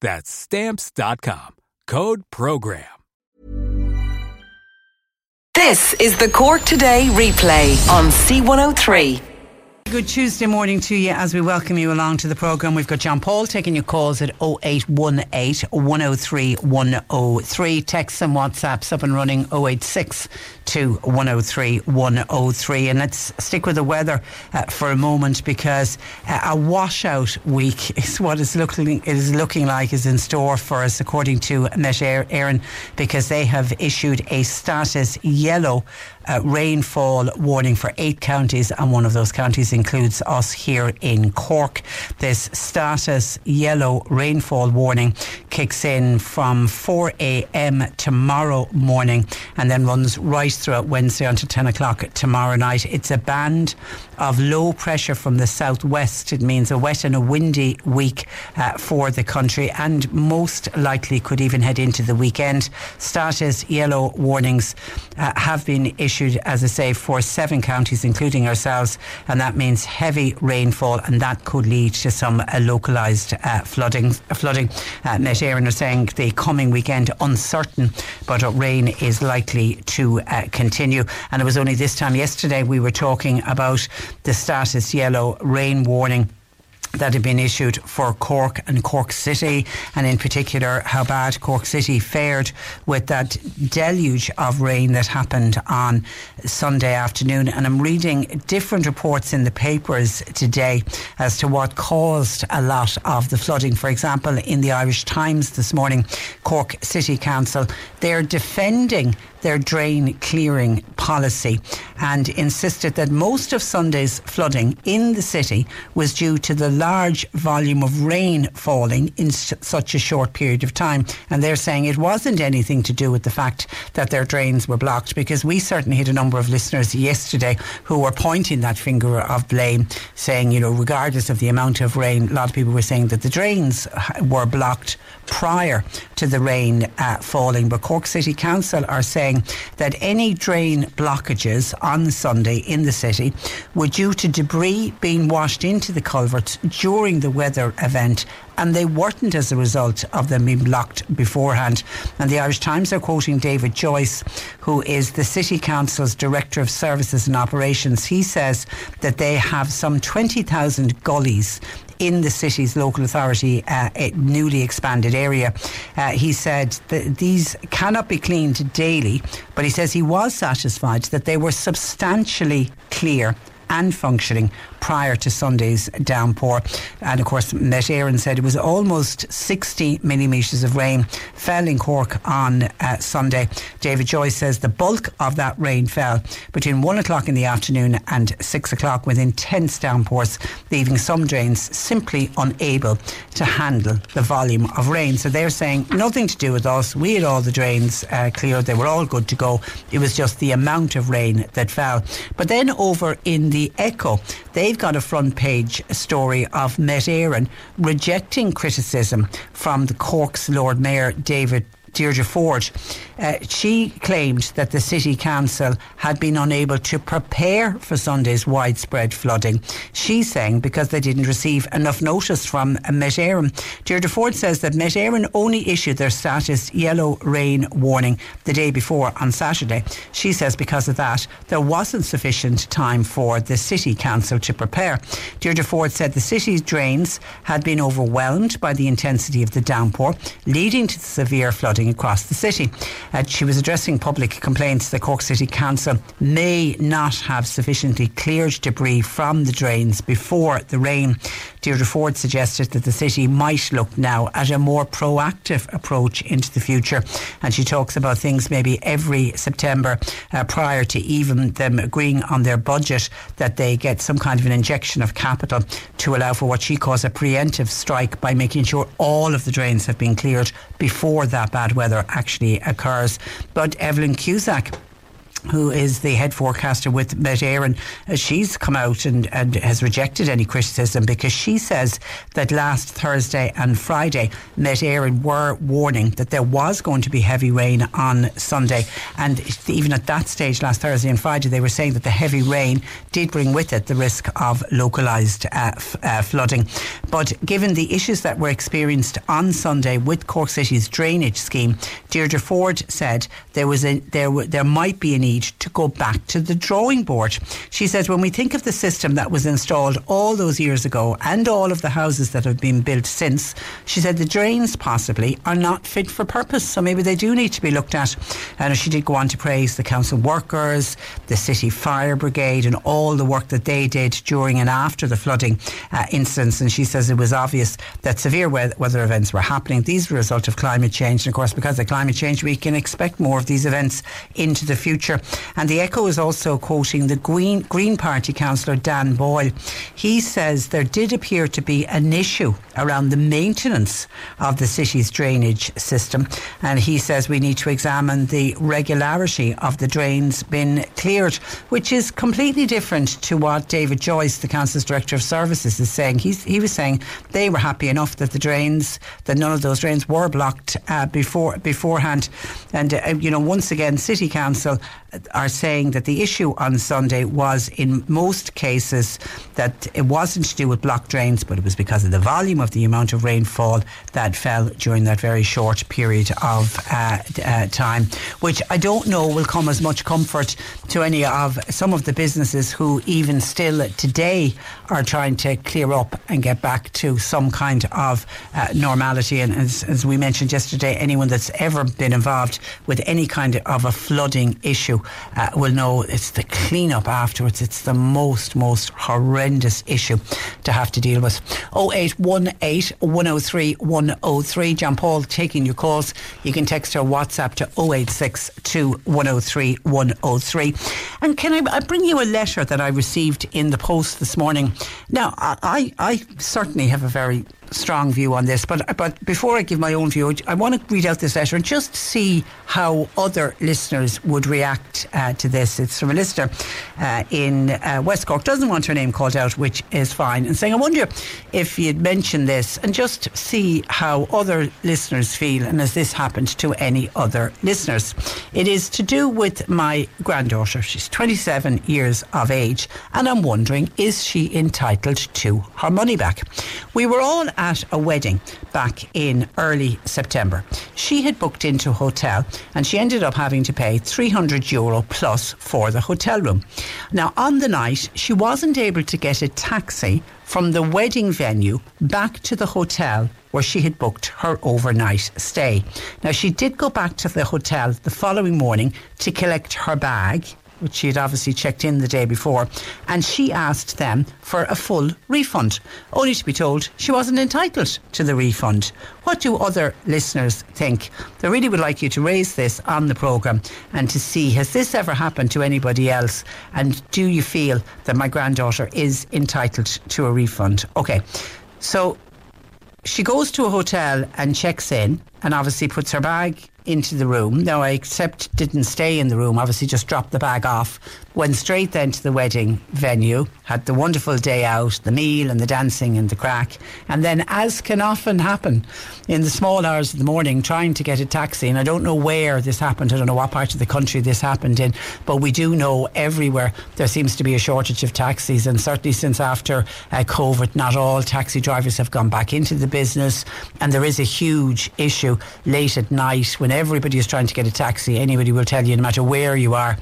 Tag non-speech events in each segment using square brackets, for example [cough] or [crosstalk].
That's Stamps.com. Code PROGRAM. This is the Cork Today replay on C103. Good Tuesday morning to you as we welcome you along to the programme. We've got John Paul taking your calls at 0818 103 103. Text and WhatsApps up and running 086 to 103 103. And let's stick with the weather uh, for a moment because uh, a washout week [laughs] is what is looking, is looking like is in store for us, according to Met Éireann, because they have issued a status yellow uh, rainfall warning for eight counties, and one of those counties includes us here in Cork. This status yellow rainfall warning kicks in from 4 a.m. tomorrow morning and then runs right throughout Wednesday until 10 o'clock tomorrow night. It's a band of low pressure from the southwest. It means a wet and a windy week uh, for the country and most likely could even head into the weekend. Status yellow warnings uh, have been issued, as I say, for seven counties, including ourselves, and that means heavy rainfall and that could lead to some uh, localised uh, flooding. flooding. Uh, Met Éireann are saying the coming weekend uncertain, but rain is likely to uh, continue. And it was only this time yesterday we were talking about the status yellow rain warning that had been issued for Cork and Cork City, and in particular how bad Cork City fared with that deluge of rain that happened on Sunday afternoon. And I'm reading different reports in the papers today as to what caused a lot of the flooding. For example, in the Irish Times this morning, Cork City Council, they're defending their drain clearing policy and insisted that most of Sunday's flooding in the city was due to the large volume of rain falling in such a short period of time. And they're saying it wasn't anything to do with the fact that their drains were blocked because we certainly had a number of listeners yesterday who were pointing that finger of blame, saying, you know, regardless of the amount of rain, a lot of people were saying that the drains were blocked prior to the rain uh, falling. But Cork City Council are saying that any drain blockages on Sunday in the city were due to debris being washed into the culverts during the weather event and they weren't as a result of them being blocked beforehand. And the Irish Times are quoting David Joyce, who is the City Council's Director of Services and Operations. He says that they have some 20,000 gullies in the city's local authority uh, newly expanded area. Uh, he said that these cannot be cleaned daily, but he says he was satisfied that they were substantially clear and functioning prior to Sunday's downpour. And of course, Met Éireann said it was almost 60 millimetres of rain fell in Cork on uh, Sunday. David Joyce says the bulk of that rain fell between one o'clock in the afternoon and six o'clock with intense downpours, leaving some drains simply unable to handle the volume of rain. So they're saying nothing to do with us. We had all the drains uh, cleared, they were all good to go. It was just the amount of rain that fell. But then over in the Echo, they've got a front page story of Met Éireann rejecting criticism from the Cork's Lord Mayor David Deirdre Forde. Uh, she claimed that the City Council had been unable to prepare for Sunday's widespread flooding. She's saying because they didn't receive enough notice from Met Éireann. Deirdre Forde says that Met Éireann only issued their status yellow rain warning the day before on Saturday. She says because of that, there wasn't sufficient time for the City Council to prepare. Deirdre Forde said the city's drains had been overwhelmed by the intensity of the downpour, leading to severe flooding across the city. Uh, she was addressing public complaints that Cork City Council may not have sufficiently cleared debris from the drains before the rain. Deirdre Forde suggested that the city might look now at a more proactive approach into the future. And she talks about things maybe every September uh, prior to even them agreeing on their budget that they get some kind of an injection of capital to allow for what she calls a preemptive strike by making sure all of the drains have been cleared before that bad weather actually occurs. But Evelyn Cusack who is the head forecaster with Met Éireann, uh, she's come out and, and has rejected any criticism because she says that last Thursday and Friday, Met Éireann were warning that there was going to be heavy rain on Sunday. And even at that stage, last Thursday and Friday, they were saying that the heavy rain did bring with it the risk of localised uh, f- uh, flooding. But given the issues that were experienced on Sunday with Cork City's drainage scheme, Deirdre Forde said there was a there there might be a need to go back to the drawing board. She says when we think of the system that was installed all those years ago and all of the houses that have been built since, she said the drains possibly are not fit for purpose. So maybe they do need to be looked at. And she did go on to praise the council workers, the city fire brigade, and all the work that they did during and after the flooding uh, incidents. And she says it was obvious that severe weather events were happening. These were a result of climate change. And of course, because of climate change, we can expect more of these events into the future. And the Echo is also quoting the Green, Green Party councillor Dan Boyle. He says there did appear to be an issue around the maintenance of the city's drainage system. And he says we need to examine the regularity of the drains being cleared, which is completely different to what David Joyce, the council's director of services, is saying. He's, he was saying they were happy enough that the drains, that none of those drains were blocked uh, before beforehand. And, uh, you know, once again, City Council are saying that the issue on Sunday was in most cases that it wasn't to do with block drains, but it was because of the volume of the amount of rainfall that fell during that very short period of uh, uh, time, which I don't know will come as much comfort to any of some of the businesses who even still today are trying to clear up and get back to some kind of uh, normality. And as, as we mentioned yesterday, anyone that's ever been involved with any kind of a flooding issue uh, will know it's the clean-up afterwards. It's the most, most horrendous issue to have to deal with. 0818 103 103. John Paul taking your calls. You can text or WhatsApp to 086 103 103. And can I, I, bring you a letter that I received in the post this morning? Now, I, I certainly have a very strong view on this, but but before I give my own view, I want to read out this letter and just see how other listeners would react uh, to this. It's from a listener uh, in uh, West Cork, doesn't want her name called out, which is fine, and saying, I wonder if you'd mention this and just see how other listeners feel, and has this happened to any other listeners? It is to do with my granddaughter. She's 27 years of age, and I'm wondering, is she entitled to her money back? We were all at a wedding back in early September. She had booked into a hotel and she ended up having to pay 300 euro plus for the hotel room. Now, on the night, she wasn't able to get a taxi from the wedding venue back to the hotel where she had booked her overnight stay. Now, she did go back to the hotel the following morning to collect her bag which she had obviously checked in the day before, and she asked them for a full refund, only to be told she wasn't entitled to the refund. What do other listeners think? They really would like you to raise this on the programme and to see has this ever happened to anybody else, and do you feel that my granddaughter is entitled to a refund? Okay, so she goes to a hotel and checks in and obviously puts her bag into the room. Now, I accept didn't stay in the room, obviously just dropped the bag off. Went straight then to the wedding venue, had the wonderful day out, the meal and the dancing and the crack. And then, as can often happen in the small hours of the morning, trying to get a taxi. And I don't know where this happened, I don't know what part of the country this happened in, but we do know everywhere there seems to be a shortage of taxis. And certainly since after uh, COVID, not all taxi drivers have gone back into the business. And there is a huge issue late at night when everybody is trying to get a taxi. Anybody will tell you, no matter where you are,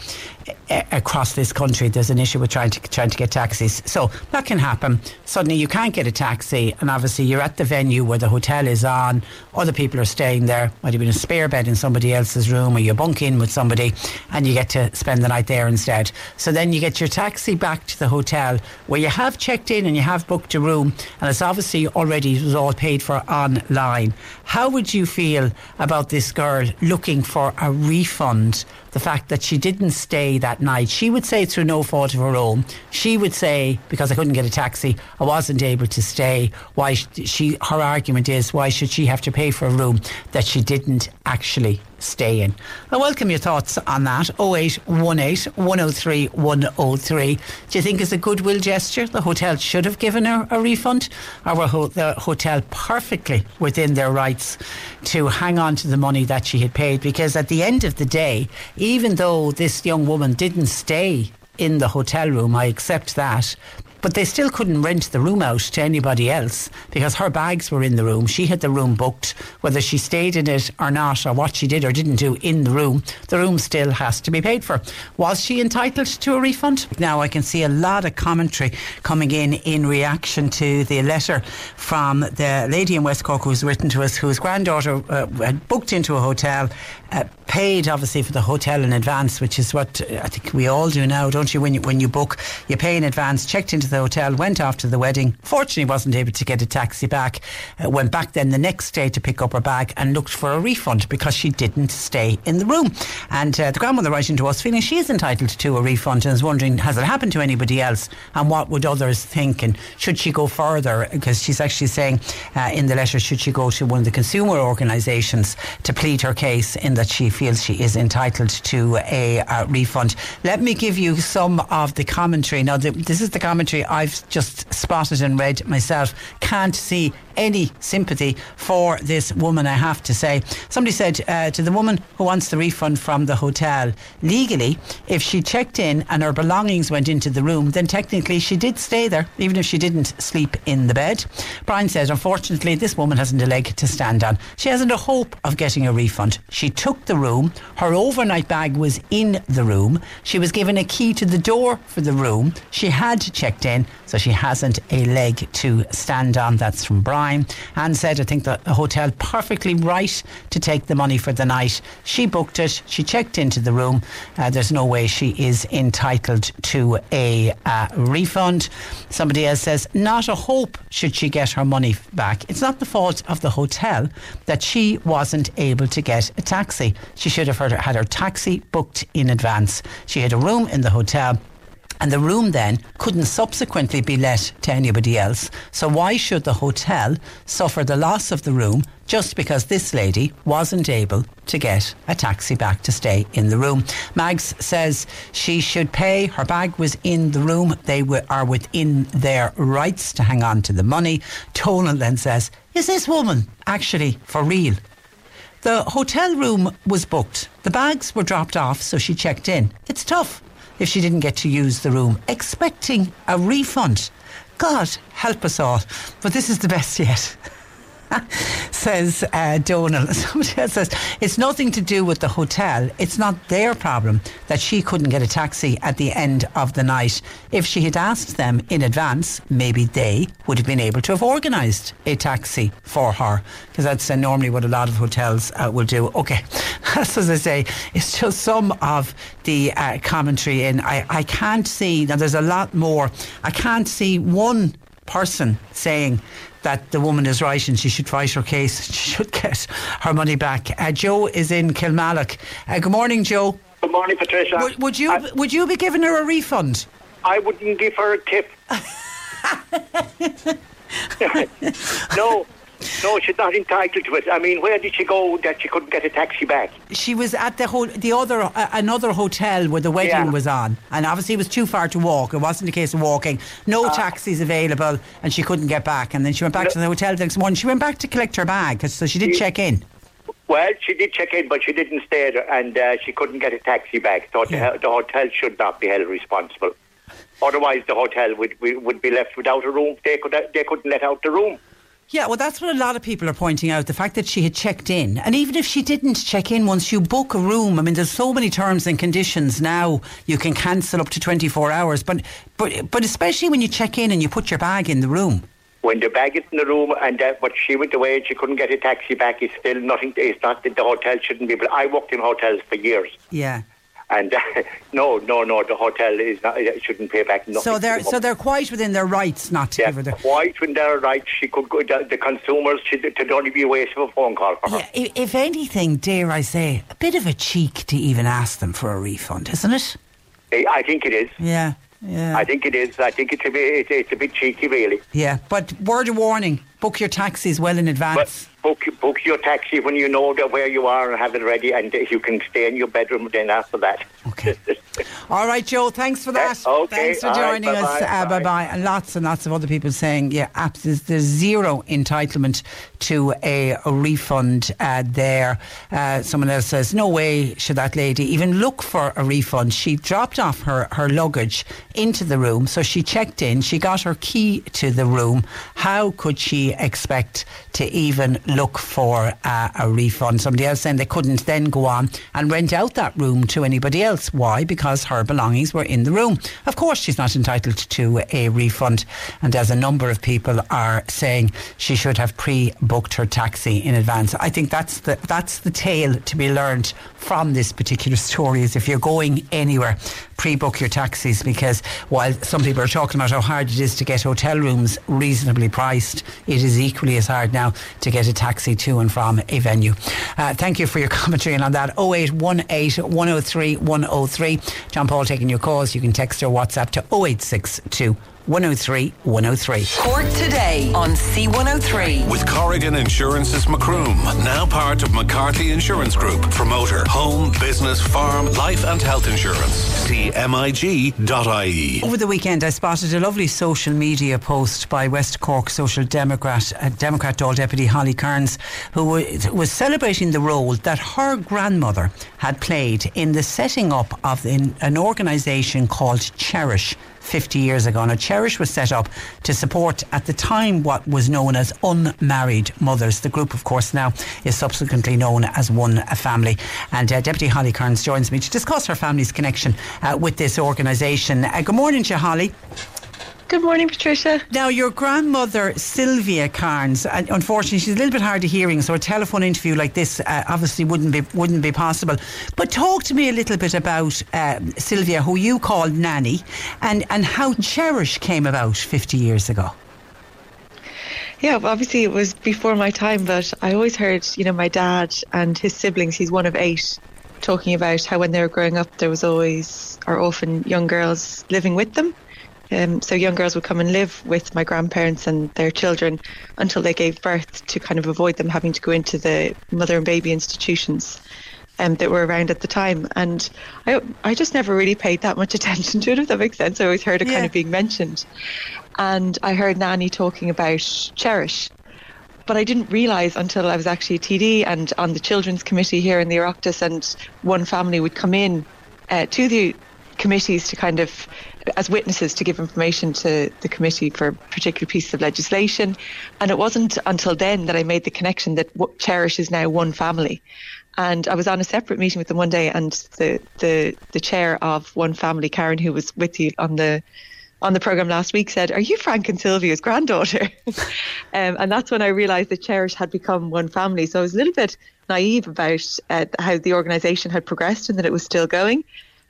across this country there's an issue with trying to trying to get taxis. So that can happen. Suddenly you can't get a taxi and obviously you're at the venue where the hotel is on. Other people are staying there might have been a spare bed in somebody else's room or you bunk in with somebody and you get to spend the night there instead. So then you get your taxi back to the hotel where you have checked in and you have booked a room and it's obviously already was all paid for online. How would you feel about this girl looking for a refund the fact that she didn't stay that night. She would say through no fault of her own. She would say because I couldn't get a taxi, I wasn't able to stay. Why she? Her argument is why should she have to pay for a room that she didn't actually stay in. I welcome your thoughts on that. 0818 103 103. Do you think it's a goodwill gesture? The hotel should have given her a refund? Or were the hotel perfectly within their rights to hang on to the money that she had paid? Because at the end of the day, even though this young woman didn't stay in the hotel room, I accept that. But they still couldn't rent the room out to anybody else because her bags were in the room. She had the room booked. Whether she stayed in it or not, or what she did or didn't do in the room, the room still has to be paid for. Was she entitled to a refund? Now, I can see a lot of commentary coming in in reaction to the letter from the lady in West Cork who's written to us, whose granddaughter uh, had booked into a hotel uh, paid obviously for the hotel in advance, which is what uh, I think we all do now, don't you? When you when you book, you pay in advance. Checked into the hotel, went to the wedding. Fortunately, wasn't able to get a taxi back. Uh, went back then the next day to pick up her bag and looked for a refund because she didn't stay in the room. And uh, the grandmother writing to us, feeling she is entitled to a refund and is wondering has it happened to anybody else and what would others think and should she go further? Because she's actually saying uh, in the letter should she go to one of the consumer organisations to plead her case in that she feels she is entitled to a, a refund. Let me give you some of the commentary. Now, the, this is the commentary I've just spotted and read myself. Can't see any sympathy for this woman, I have to say. Somebody said uh, to the woman who wants the refund from the hotel, legally, if she checked in and her belongings went into the room, then technically she did stay there, even if she didn't sleep in the bed. Brian says, unfortunately, this woman hasn't a leg to stand on. She hasn't a hope of getting a refund. She took the room, her overnight bag was in the room, she was given a key to the door for the room, she had checked in, so she hasn't a leg to stand on. That's from Brian Anne said, I think the hotel perfectly right to take the money for the night. She booked it, she checked into the room. Uh, there's no way she is entitled to a uh, refund. Somebody else says, not a hope should she get her money back. It's not the fault of the hotel that she wasn't able to get a taxi. She should have had her taxi booked in advance. She had a room in the hotel and the room then couldn't subsequently be let to anybody else. So why should the hotel suffer the loss of the room just because this lady wasn't able to get a taxi back to stay in the room? Mags says she should pay. Her bag was in the room. They are within their rights to hang on to the money. Tolan then says, Is this woman actually for real? The hotel room was booked. The bags were dropped off, so she checked in. It's tough if she didn't get to use the room, expecting a refund. God help us all. But this is the best yet. [laughs] [laughs] says uh, Donal. [laughs] Somebody else says it's nothing to do with the hotel. It's not their problem that she couldn't get a taxi at the end of the night. If she had asked them in advance, maybe they would have been able to have organised a taxi for her. Because that's uh, normally what a lot of hotels uh, will do. Okay, [laughs] that's as I say. It's just some of the uh, commentary in. I, I can't see now. There's a lot more. I can't see one person saying that the woman is right and she should fight her case. She should [laughs] get her money back. Uh, Joe is in Kilmallock. Uh, good morning, Joe. Good morning, Patricia. Would, would you I, would you be giving her a refund? I wouldn't give her a tip. [laughs] [laughs] no, No, she's not entitled to it. I mean, where did she go that she couldn't get a taxi back? She was at the ho- the other uh, another hotel where the wedding Yeah. was on, and obviously it was too far to walk. It wasn't a case of walking. No Uh. taxis available, and she couldn't get back. And then she went back No. to the hotel the next morning. She went back to collect her bag, so she did check in. Well, she did check in, but she didn't stay there, and uh, she couldn't get a taxi back. So Yeah. the, the hotel should not be held responsible. Otherwise, the hotel would, would would be left without a room. They could they couldn't let out the room. Yeah, well, that's what a lot of people are pointing out the fact that she had checked in. And even if she didn't check in, once you book a room, I mean, there's so many terms and conditions now, you can cancel up to 24 hours. But, but, but especially when you check in and you put your bag in the room. When the bag is in the room, and uh, but she went away and she couldn't get a taxi back. It's still nothing. It's not that the hotel shouldn't be. But I worked in hotels for years, Yeah. And uh, [laughs] no, no, no, the hotel is not. It shouldn't pay back nothing. So they're the so they're quite within their rights not to Yeah, give her the. quite when they're right, she could go. The, the consumers should to only be a waste of a phone call for her. Yeah, i- if anything, dare I say, a bit of a cheek to even ask them for a refund, isn't it? I think it is. Yeah, yeah, I think it is. I think it's a bit. It's, it's a bit cheeky, really. yeah. But word of warning: book your taxis well in But advance. Book book your taxi when you know where you are and have it ready, and you can stay in your bedroom. Then after that, Okay. [laughs] All right, Joe. Thanks for that. Yeah, okay, Thanks for all right, joining us. bye-bye, Uh, bye bye. bye. And lots and lots of other people saying, yeah, abs- there's, there's zero entitlement to a, a refund uh, there. Uh, someone else says, no way should that lady even look for a refund. She dropped off her, her luggage into the room, so she checked in. She got her key to the room. How could she expect to even look for uh, a refund? Somebody else saying they couldn't then go on and rent out that room to anybody else. Why? Because her belongings were in the room. Of course, she's not entitled to a refund. And as a number of people are saying, she should have pre-booked her taxi in advance. I think that's the that's the tale to be learned from this particular story. Is if you're going anywhere, pre-book your taxis because while some people are talking about how hard it is to get hotel rooms reasonably priced, it is equally as hard now to get a taxi to and from a venue. Uh, thank you for your [laughs] commentary and on that. 0818 103 103. John Paul taking your calls. You can text or WhatsApp to 0862 103 103. Cork today on C103. With Corrigan Insurance's Macroom, now part of McCarthy Insurance Group. Promoter, home, business, farm, life and health insurance. See mig.ie. Over the weekend, I spotted a lovely social media post by West Cork Social Democrat, uh, Democrat Dáil Deputy Holly Cairns, who wa- was celebrating the role that her grandmother had played in the setting up of an, an organisation called Cherish. 50 years ago. Now, Cherish was set up to support, at the time, what was known as unmarried mothers. The group, of course, now is subsequently known as One Family. And uh, Deputy Holly Cairns joins me to discuss her family's connection uh, with this organisation. Uh, good morning to you, Holly. Good morning, Patricia. Now, your grandmother, Sylvia Cairns, and unfortunately, she's a little bit hard of hearing, so a telephone interview like this uh, obviously wouldn't be wouldn't be possible. But talk to me a little bit about uh, Sylvia, who you called Nanny, and, and how Cherish came about 50 years ago. Yeah, obviously it was before my time, but I always heard, you know, my dad and his siblings, he's one of eight, talking about how when they were growing up, there was always, or often, young girls living with them. Um, so young girls would come and live with my grandparents and their children until they gave birth to kind of avoid them having to go into the mother and baby institutions um, that were around at the time. And I, I just never really paid that much [laughs] attention to it, if that makes sense. I always heard it kind of being mentioned. And I heard Nanny talking about Cherish. But I didn't realise until I was actually a TD and on the children's committee here in the Oireachtas, and one family would come in uh, to the committees to kind of as witnesses to give information to the committee for particular pieces of legislation. And it wasn't until then that I made the connection that Cherish is now one family. And I was on a separate meeting with them one day, and the, the, the chair of one family, Karen, who was with you on the on the program last week, said, "Are you Frank and Sylvia's granddaughter?" [laughs] um, and that's when I realised that Cherish had become one family. So I was a little bit naive about uh, how the organisation had progressed and that it was still going.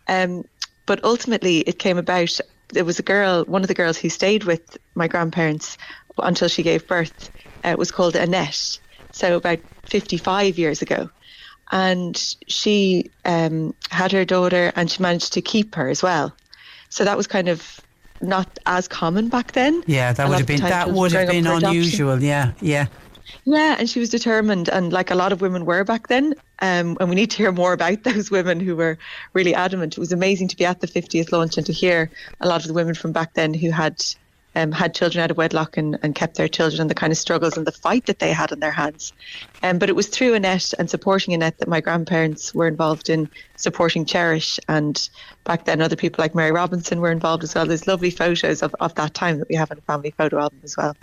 Um, but ultimately, it came about. There was a girl, one of the girls who stayed with my grandparents until she gave birth. Uh, was called Annette. So about 55 years ago, and she um, had her daughter, and she managed to keep her as well. So that was kind of not as common back then. Yeah, that would have been that would have been adoption. unusual. Yeah, yeah. Yeah, and she was determined, and like a lot of women were back then. Um, and we need to hear more about [laughs] those women who were really adamant. It was amazing to be at the 50th launch and to hear a lot of the women from back then who had um, had children out of wedlock and, and kept their children and the kind of struggles and the fight that they had on their hands. Um, but it was through Annette and supporting Annette that my grandparents were involved in supporting Cherish. And back then, other people like Mary Robinson were involved as well. There's lovely photos of, of that time that we have in a family photo album as well.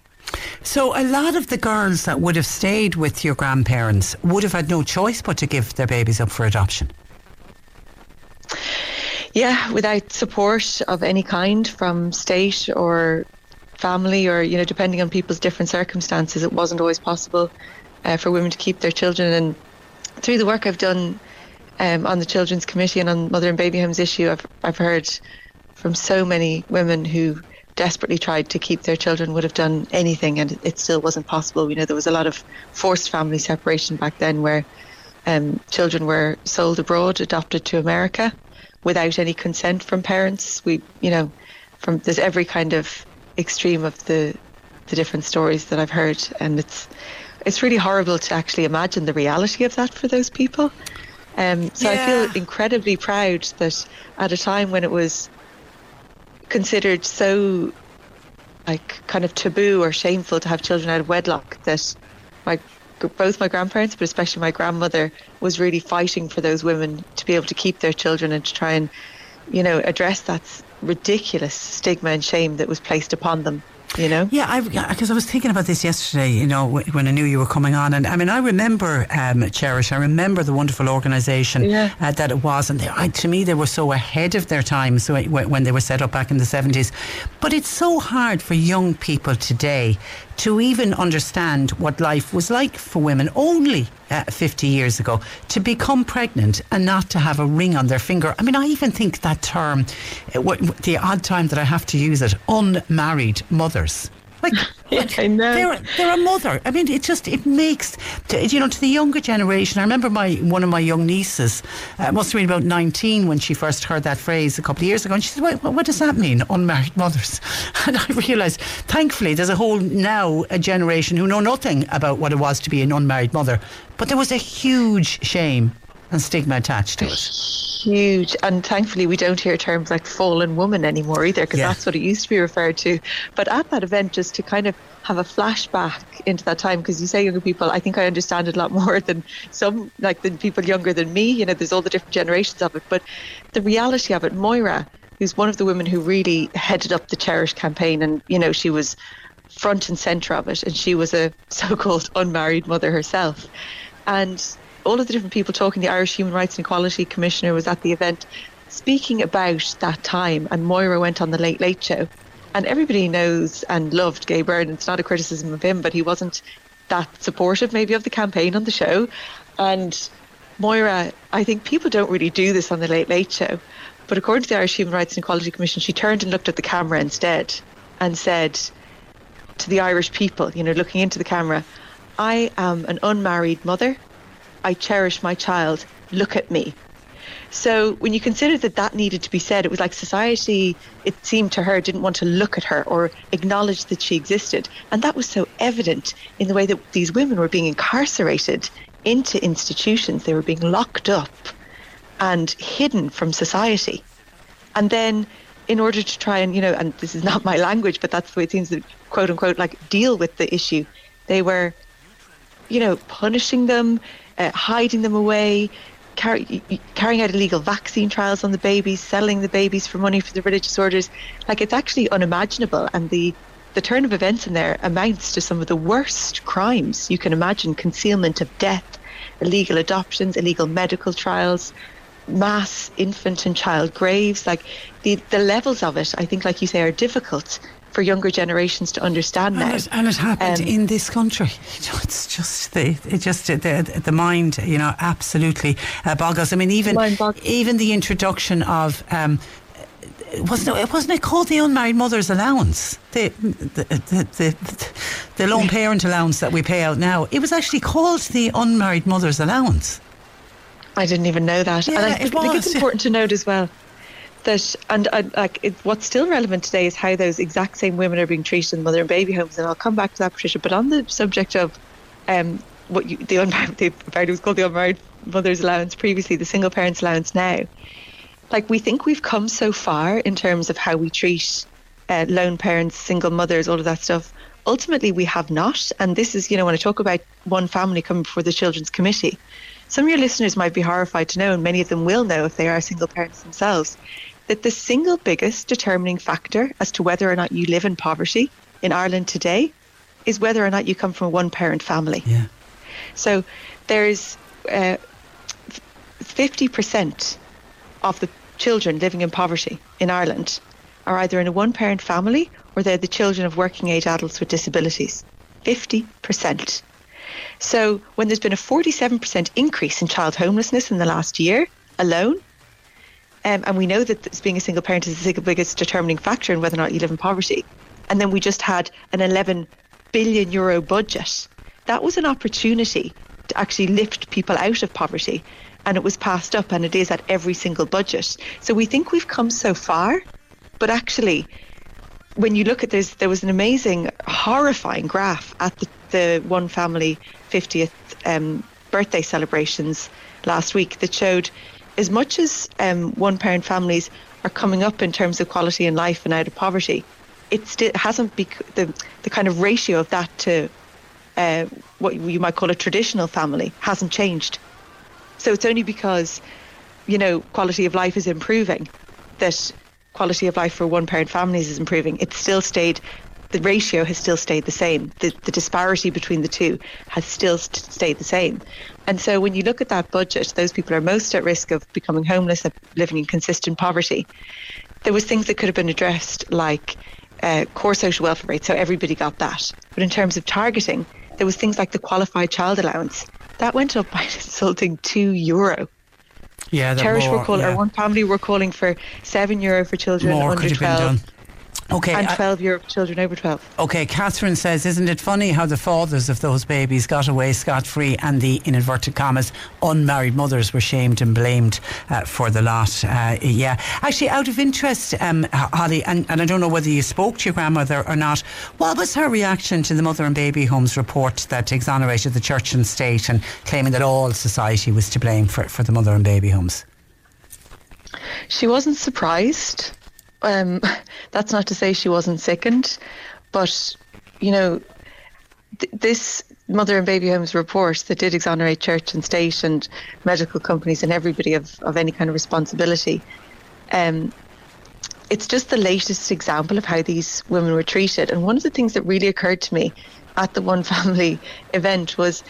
So, a lot of the girls that would have stayed with your grandparents would have had no choice but to give their babies up for adoption. Yeah, without support of any kind from state or family or you know depending on people's different circumstances it wasn't always possible uh, for women to keep their children and through the work I've done um, on the children's committee and on mother and baby homes issue I've, I've heard from so many women who desperately tried to keep their children would have done anything and it still wasn't possible you know there was a lot of forced family separation back then where um, children were sold abroad adopted to America without any consent from parents we you know from there's every kind of extreme of the the different stories that I've heard, and it's it's really horrible to actually imagine the reality of that for those people. Um, so yeah. I feel incredibly proud that at a time when it was considered so like kind of taboo or shameful to have children out of wedlock that my both my grandparents but especially my grandmother was really fighting for those women to be able to keep their children and to try and you know address that ridiculous stigma and shame that was placed upon them you know? Yeah, because I, I, was thinking about this yesterday, you know, when I knew you were coming on. And I mean, I remember um, Cherish, I remember the wonderful organisation yeah. uh, that it was. And they, I, to me, they were so ahead of their time so when they were set up back in the 70s. But it's so hard for young people today to even understand what life was like for women only uh, 50 years ago to become pregnant and not to have a ring on their finger. I mean, I even think that term, uh, the odd time that I have to use it, unmarried mothers. Like, [laughs] yeah, I know. They're, they're a mother. I mean, it just it makes you know to the younger generation. I remember my one of my young nieces uh, must have been about nineteen when she first heard that phrase a couple of years ago, and she said, "What, what does that mean, unmarried mothers?" [laughs] And I realised, thankfully, there's a whole now a generation who know nothing about what it was to be an unmarried mother, but there was a huge shame and stigma attached to it. Huge, and thankfully we don't hear terms like fallen woman anymore either, because yeah. that's what it used to be referred to. But at that event, just to kind of have a flashback into that time, because you say younger people, I think I understand it a lot [laughs] more than some, like than people younger than me. You know, there's all the different generations of it, but the reality of it, Moira, who's one of the women who really headed up the Cherish campaign, and you know, she was front and centre of it, and she was a [laughs] so-called unmarried mother herself, and all of the different people talking. The Irish Human Rights and Equality Commissioner was at the event speaking about that time, and Moira went on the Late Late Show. And everybody knows and loved Gay Byrne. It's not a criticism of him, but he wasn't that supportive, maybe, of the campaign on the show. And Moira, I think people don't really do this on the Late Late Show. But according to the Irish Human Rights and Equality Commission, she turned and looked at the camera instead and said to the Irish people, you know, looking into the camera, I am an unmarried mother I cherish my child. Look at me. So when you consider that that needed to be said, it was like society, it seemed to her, didn't want to look at her or acknowledge that she existed. And that was so evident in the way that these women were being incarcerated into institutions. They were being locked up and hidden from society. And then in order to try and, you know, and this is not my language, but that's the way it seems to quote unquote like deal with the issue, they were, you know, punishing them, uh, hiding them away, carry, carrying out illegal vaccine trials on the babies, selling the babies for money for the religious orders. Like it's actually unimaginable, and the the turn of events in there amounts to some of the worst crimes you can imagine: concealment of death, illegal adoptions, illegal medical trials, mass infant and child graves. Like the the levels of it, I think, like you say, are difficult for younger generations to understand and now. It, and it happened um, in this country. It's just the it just the the mind, you know, absolutely uh, boggles. I mean, even even the introduction of. Um, wasn't it, wasn't it called the unmarried mother's allowance? The the, the the, the lone parent allowance that we pay out now. It was actually called the unmarried mother's allowance. I didn't even know that. Yeah, and I, it think it's important to note as well that and uh, like it, what's still relevant today is how those exact same women are being treated in mother and baby homes and I'll come back to that Patricia but on the subject of um, what you, the unmarried, the, it was called the unmarried mother's allowance previously, the single parents allowance now. Like we think we've come so far in terms of how we treat uh, lone parents, single mothers, all of that stuff. Ultimately, we have not. And this is, you know, when I talk about one family coming before the Children's Committee, some of your listeners might be horrified to know, and many of them will know if they are single parents themselves, that the single biggest determining factor as to whether or not you live in poverty in Ireland today is whether or not you come from a one parent family. Yeah. So there's uh, 50% of the children living in poverty in Ireland are either in a one parent family or they're the children of working age adults with disabilities. 50%. So when there's been a 47% increase in child homelessness in the last year alone, um, and we know that being a single parent is the single biggest determining factor in whether or not you live in poverty. And then we just had an 11 billion euro budget. That was an opportunity to actually lift people out of poverty. And it was passed up, and it is at every single budget. So we think we've come so far, but actually, when you look at this, there was an amazing, horrifying graph at the, the One Family 50th um, birthday celebrations last week that showed as much as um, one parent families are coming up in terms of quality in life and out of poverty, it still hasn't bec- the the kind of ratio of that to uh, what you might call a traditional family hasn't changed. So it's only because you know quality of life is improving that quality of life for one parent families is improving. It's still stayed the ratio has still stayed the same. The, the disparity between the two has still st- stayed the same. And so when you look at that budget, those people are most at risk of becoming homeless, of living in consistent poverty. There was things that could have been addressed like uh, core social welfare rate, so everybody got that. But in terms of targeting, there was things like the qualified child allowance. That went up [laughs] by an insulting two euro. Yeah, Cherish more, were calling, yeah. or one family were calling for seven euro for children more under could have been 12 done. Okay, and 12 euro for children over 12. Okay, Catherine says, isn't it funny how the fathers of those babies got away scot free and the, in inverted commas, unmarried mothers were shamed and blamed uh, for the lot? Uh, yeah. Actually, out of interest, um, Holly, and, and I don't know whether you spoke to your grandmother or not, what was her reaction to the Mother and Baby Homes report that exonerated the church and state and claiming that all society was to blame for, for the Mother and Baby Homes? She wasn't surprised. Um, [laughs] that's not to say she wasn't sickened, but you know, th- this mother and baby homes report that did exonerate church and state and medical companies and everybody of, of any kind of responsibility. Um, it's just the latest example of how these women were treated. And one of the things that really occurred to me at the One Family [laughs] event was,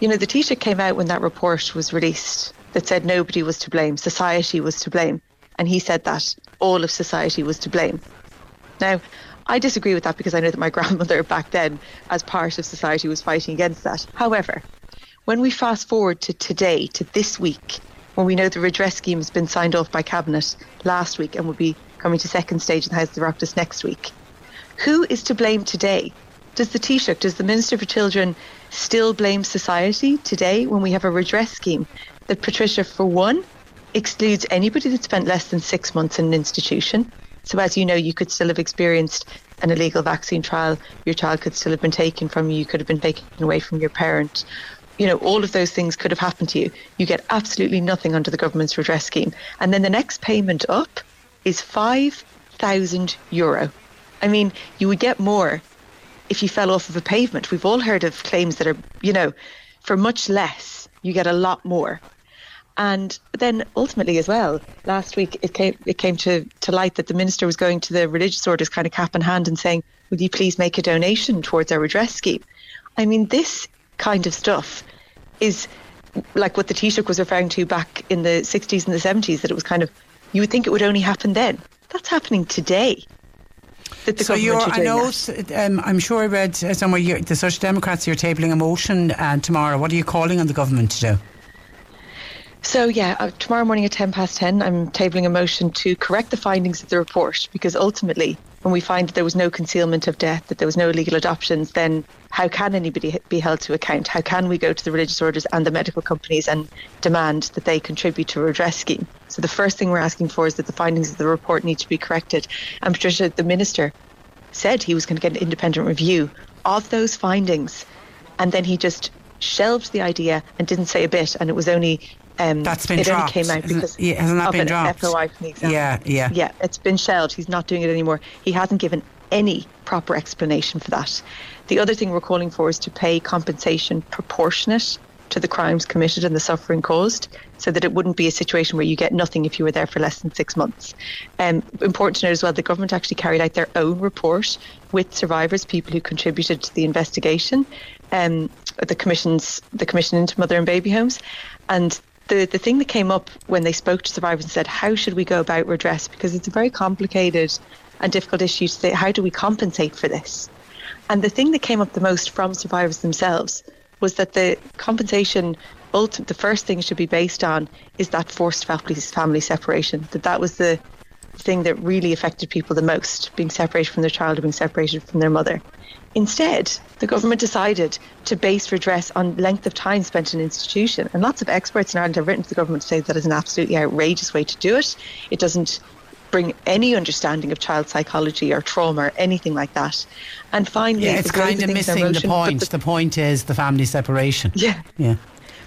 you know, the Taoiseach came out when that report was released that said nobody was to blame, society was to blame. And he said that all of society was to blame. Now, I disagree with that because I know that my [laughs] grandmother back then, as part of society, was fighting against that. However, when we fast forward to today, to this week, when we know the redress scheme has been signed off by Cabinet last week and will be coming to second stage in the House of Oireachtas next week, who is to blame today? Does the Taoiseach, does the Minister for Children still blame society today when we have a redress scheme that Patricia, for one, excludes anybody that spent less than six months in an institution? So, as you know, you could still have experienced an illegal vaccine trial. Your child could still have been taken from you. You could have been taken away from your parent. You know, all of those things could have happened to you. You get absolutely nothing under the government's redress scheme. And then the next payment up is 5,000 euro. I mean, you would get more if you fell off of a pavement. We've all heard of claims that are, you know, for much less, you get a lot more. And then ultimately as well, last week it came it came to, to light that the minister was going to the religious orders kind of cap in hand and saying, Would you please make a donation towards our redress scheme? I mean, this kind of stuff is like what the Taoiseach was referring to back in the 60s and the 70s, that it was kind of, you would think it would only happen then. That's happening today. That the so you're, are I know, um, I'm sure I read uh, somewhere the Social Democrats you're tabling a motion uh, tomorrow. What are you calling on the government to do? So yeah, uh, tomorrow morning at ten past ten, I'm tabling a motion to correct the findings of the report because ultimately, when we find that there was no concealment of death, that there was no illegal adoptions, then how can anybody be held to account? How can we go to the religious orders and the medical companies and demand that they contribute to a redress scheme? So the first thing we're asking for is that the findings of the report need to be corrected. And Patricia, the minister, said he was going to get an independent review of those findings and then he just shelved the idea and didn't say a bit. And it was only um, That's been it dropped. only came out because yeah, hasn't that of been an dropped? FOI from the exam. Yeah, yeah. Yeah, it's been shelved. He's not doing it anymore. He hasn't given any proper explanation for that. The other thing we're calling for is to pay compensation proportionate to the crimes committed and the suffering caused, so that it wouldn't be a situation where you get nothing if you were there for less than six months. Um, important to note as well, the government actually carried out their own report with survivors, people who contributed to the investigation, um, the commission's the commission into mother and baby homes, and the, the thing that came up when they spoke to survivors and said, how should we go about redress? Because it's a very complicated and difficult issue to say, how do we compensate for this? And the thing that came up the most from survivors themselves was that the compensation, ulti- the first thing should be based on is that forced family, separation. That that was the thing that really affected people the most, being separated from their child or being separated from their mother. Instead, the government decided to base redress on length of time spent in an institution. And lots of experts in Ireland have written to the government to say that is an absolutely outrageous way to do it. It doesn't bring any understanding of child psychology or trauma or anything like that. And finally, Yeah, it's kind of missing the motion, point. the- The point is the family separation. yeah. Yeah.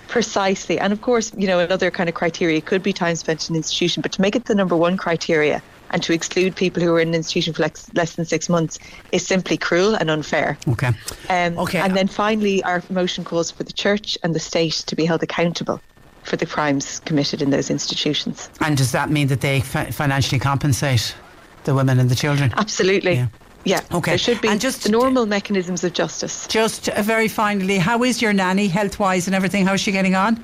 Precisely. And of course, you know, another kind of criteria could be time spent in an institution, but to make it the number one criteria and to exclude people who are in an institution for less, less than six months is simply cruel and unfair. Okay. Um, Okay. And then finally, our motion calls for the church and the state to be held accountable for the crimes committed in those institutions. And does that mean that they fi- financially compensate the women and the children? Absolutely. Yeah. Yeah. Okay. There should be And just- the normal mechanisms of justice. Just uh, very finally, how is your nanny health wise and everything? How's she getting on?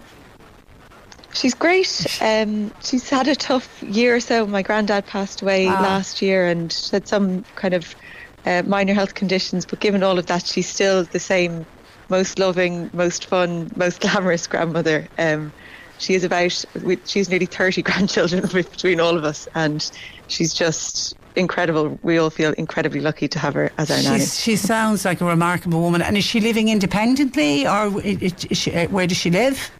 She's great. Um, she's had a tough year or so. My granddad passed away Ah. last year and she had some kind of uh, minor health conditions. But given all of that, she's still the same, most loving, most fun, most [laughs] glamorous grandmother. Um, she is about. She's nearly thirty [laughs] grandchildren [laughs] between all of us, and she's just incredible. We all feel incredibly lucky to have her as our nanny. She sounds like a remarkable woman. And is she living independently or is she, uh, where does she live?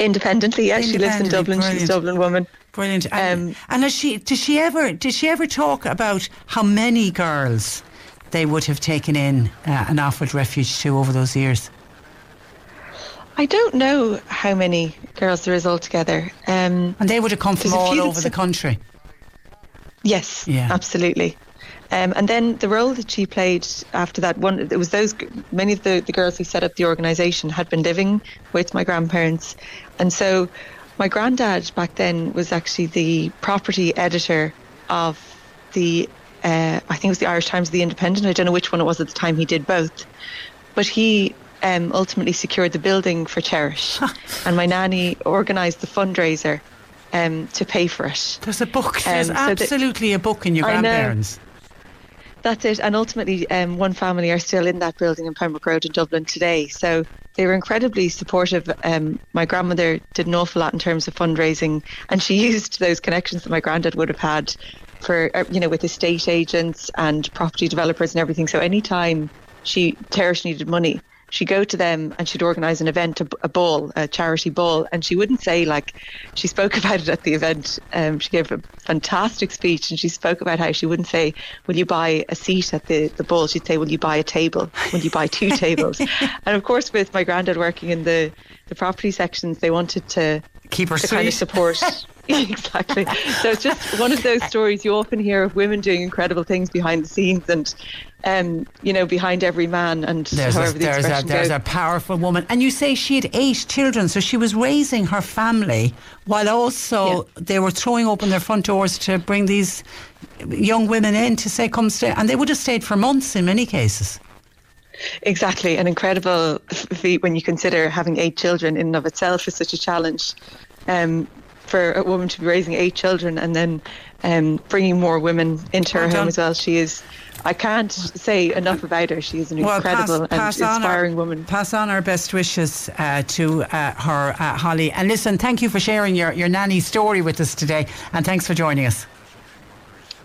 Independently, yes, she lives in Independently, Dublin. She's a. Dublin woman. Brilliant. And, Um, and has she, does she ever, did she ever talk about how many girls they would have taken in uh, and offered refuge to over those years? I don't know how many girls there is altogether. Um, And they would have come from all over the country. Yes, Yeah. absolutely. Um, and then the role that she played after that one, it was those many of the, the girls who set up the organisation had been living with my grandparents, and so my granddad back then was actually the property editor of the uh, I think it was the Irish Times, the Independent. I don't know which one it was at the time. He did both, but he um, ultimately secured the building for Cherish, [laughs] and my nanny organised the fundraiser um, to pay for it. There's a book. There's Um, so absolutely a book in your grandparents. That's it. And ultimately, um, one family are still in that building in Pembroke Road in Dublin today. So they were incredibly supportive. Um, my grandmother did an awful lot in terms of fundraising, and she [laughs] used those connections that my granddad would have had for, uh, you know, with estate agents and property developers and everything. So anytime she Cherish needed money, she'd go to them and she'd organise an event, a, a ball, a charity ball, and she wouldn't say like she spoke [laughs] about it at the event. Um, she gave a fantastic speech, and she spoke about how she wouldn't say, "Will you buy a seat at the the ball?" She'd say, "Will you buy a table? Will you buy two [laughs] tables?" and of course, with my granddad working in the the property sections, they wanted to Keep her to kind of support. [laughs] [laughs] exactly. So it's just one of those stories you often hear of women doing incredible things behind the scenes and, um, you know, behind every man and There's, a, the there's, a, there's goes. a powerful woman. And you say she had eight children, so she was raising her family while also Yeah. they were throwing open their front doors to bring these young women in to say, come stay. And they would have stayed for months in many cases. Exactly, an incredible feat when you consider having eight children in and of itself is such a challenge. Um, for a woman to be raising eight children and then um, bringing more women into her Well home as well, she is. I can't say enough about her. She is an incredible and inspiring our, woman. Pass on our best wishes uh, to uh, her, uh, Holly. And listen, thank you for sharing your, your nanny story with us today. And thanks for joining us.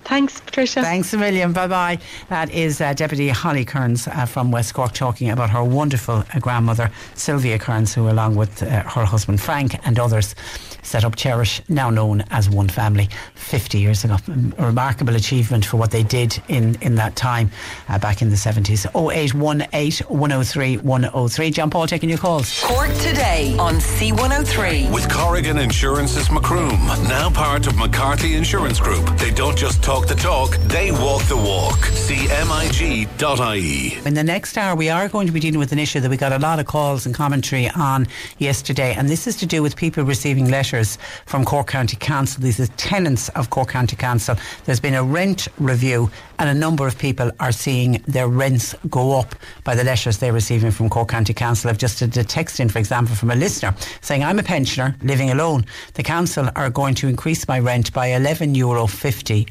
Thanks, Patricia. Thanks a million. Bye bye. That is uh, Deputy Holly Cairns uh, from West Cork talking about her wonderful grandmother, Sylvia Cairns, who, along with uh, her husband Frank and others, set up Cherish, now known as One Family, 50 years ago. A remarkable achievement for what they did in, in that time uh, back in the 70s. 0818 103 103. John Paul taking your calls. Cork today on C103. With Corrigan Insurance's Macroom, now part of McCarthy Insurance Group. They don't just talk the talk, they walk the walk. CMIG.ie. In the next hour, we are going to be dealing with an issue that we got a lot of calls and commentary on yesterday, and this is to do with people receiving letters from Cork County Council. These are tenants of Cork County Council. There's been a rent review, and a number of people are seeing their rents go up by the letters they're receiving from Cork County Council. I've just had a text in, for example, from a listener saying, I'm a pensioner living alone. The council are going to increase my rent by €11.50 Euro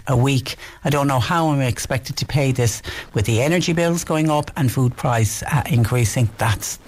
a week. I don't know how I'm expected to pay this with the energy bills going up and food price uh, increasing. That's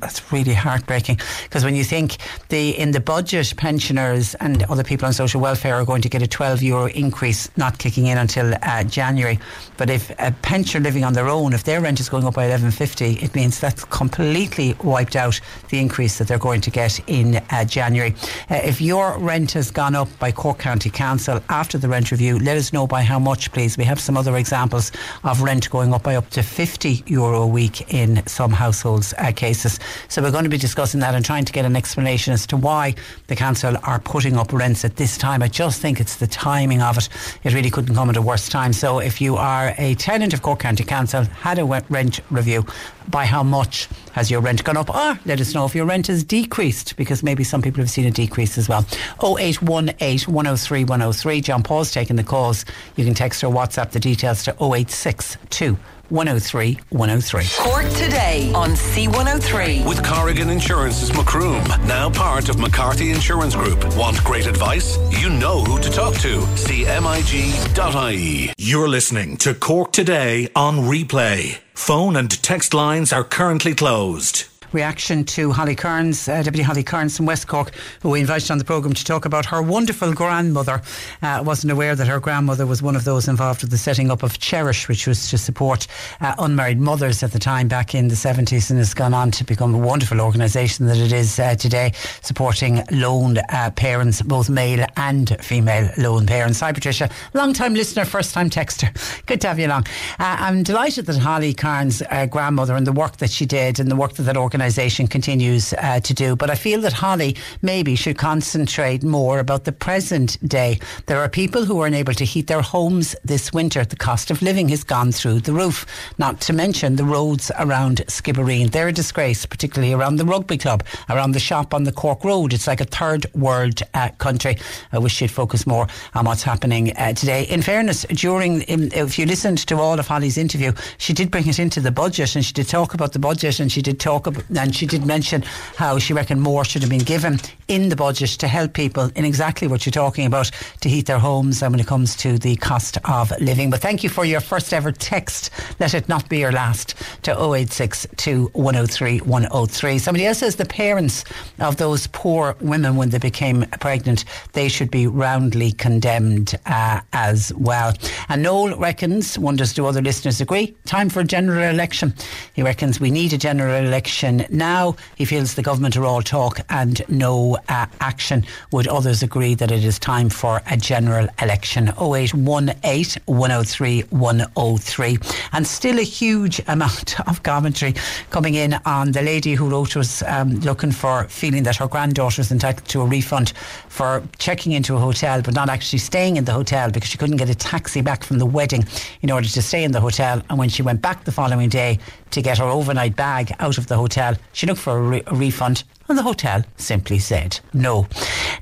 that's really heartbreaking because when you think the in the budget pensioners and other people on social welfare are going to get a 12 euro increase not kicking in until uh, January. But if a pensioner living on their own if their rent is going up by 11.50 it means that's completely wiped out the increase that they're going to get in uh, January. Uh, if your rent has gone up by Cork County Council after the rent review let us know by how much please. We have some other examples of rent going up by up to 50 euro a week in some households uh, cases. So we're going to be discussing that and trying to get an explanation as to why the council are putting up rents at this time. I just think it's the timing of it. It really couldn't come at a worse time. So if you are a tenant of Cork County Council, had a rent review, by how much has your rent gone up? Or let us know if your rent has decreased because maybe some people have seen a decrease as well. 0818 103 103. John Paul's taking the calls. You can text or WhatsApp the details to 0862 103 103. Cork today on C103. With Corrigan Insurance's Macroom, now part of McCarthy Insurance Group. Want great advice? You know who to talk to. CMIG.ie. You're listening to Cork Today on replay. Phone and text lines are currently closed reaction to Holly Cairns, uh, Deputy Holly Cairns from West Cork, who we invited on the programme to talk about her wonderful grandmother. Uh, wasn't aware that her grandmother was one of those involved with the setting up of Cherish, which was to support uh, unmarried mothers at the time back in the 70s and has gone on to become a wonderful organisation that it is uh, today, supporting lone uh, parents, both male and female lone parents. Hi, Patricia. Long time listener, first time texter. [laughs] Good to have you along. Uh, I'm delighted that Holly Cairns' grandmother and the work that she did and the work that that organisation organisation continues uh, to do. But I feel that Holly maybe should concentrate more about the present day. There are people who are unable to heat their homes this winter. The cost of living has gone through the roof. Not to mention the roads around Skibbereen. They're a disgrace, particularly around the rugby club, around the shop on the Cork Road. It's like a third world uh, country. I wish she'd focus more on what's happening uh, today. In fairness, during if you listened to all of Holly's interview, she did bring it into the budget and she did talk about the budget and she did talk about and she did mention how she reckoned more should have been given in the budget to help people in exactly what you're talking about to heat their homes and when it comes to the cost of living. But thank you for your first ever text. Let it not be your last to 0862 103 103. Somebody else says the parents of those poor women when they became pregnant, they should be roundly condemned uh, as well. And Noel reckons, wonders do other listeners agree, time for a general election. He reckons we need a general election now. He feels the government are all talk and no uh, action. Would others agree that it is time for a general election? 0818 103 103. And still a huge amount [laughs] of commentary coming in on the lady who wrote us um, looking for feeling that her granddaughter is entitled to a refund for checking into a hotel but not actually staying in the hotel because she couldn't get a taxi back from the wedding in order to stay in the hotel. And when she went back the following day to get her overnight bag out of the hotel, she looked for a, re- a refund and the hotel simply said no.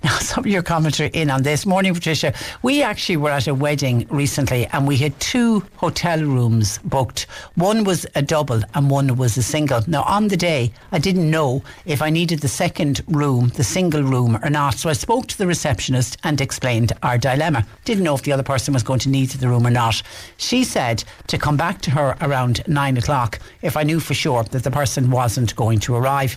Now, [laughs] some of your commentary in on this. Morning, Patricia. We actually were at a wedding recently and we had two hotel rooms booked. One was a double and one was a single. Now, on the day, I didn't know if I needed the second room, the single room, or not. So I spoke to the receptionist and explained our dilemma. Didn't know if the other person was going to need the room or not. She said to come back to her around nine o'clock if I knew for sure that the person wasn't going to arrive.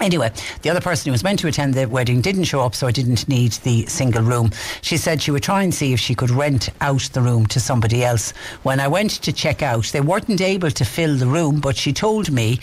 Anyway, the other person who was meant to attend the wedding didn't show up, so I didn't need the single room. She said she would try and see if she could rent out the room to somebody else. When I went to check out, they weren't able to fill the room, but she told me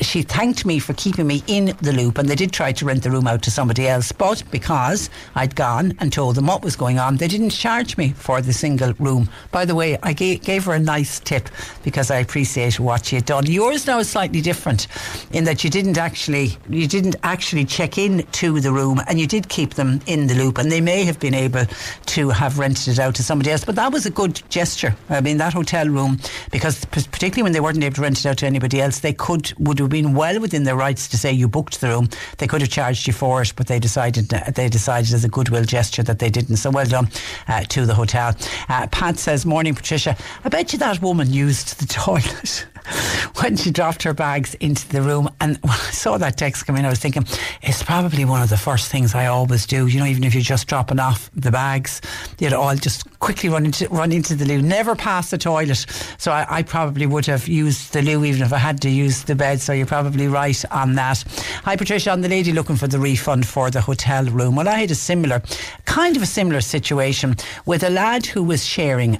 she thanked me for keeping me in the loop and they did try to rent the room out to somebody else but because I'd gone and told them what was going on they didn't charge me for the single room. By the way I gave, gave her a nice tip because I appreciate what she had done. Yours now is slightly different in that you didn't actually you didn't actually check in to the room and you did keep them in the loop and they may have been able to have rented it out to somebody else but that was a good gesture. I mean that hotel room because particularly when they weren't able to rent it out to anybody else they could would have been well within their rights to say you booked the room. They could have charged you for it, but they decided they decided as a goodwill gesture that they didn't. So well done uh, to the hotel. Uh, Pat says, "Morning, Patricia. I bet you that woman used the [laughs] toilet." [laughs] when she dropped her bags into the room. And [laughs] when I saw that text come in, I was thinking, it's probably one of the first things I always do. You know, even if you're just dropping off the bags, you know, I'll just quickly run into run into the loo. Never pass the toilet. So I, I probably would have used the loo even if I had to use the bed. So you're probably right on that. Hi, Patricia. I'm the lady looking for the refund for the hotel room. Well, I had a similar, kind of a similar situation with a lad who was sharing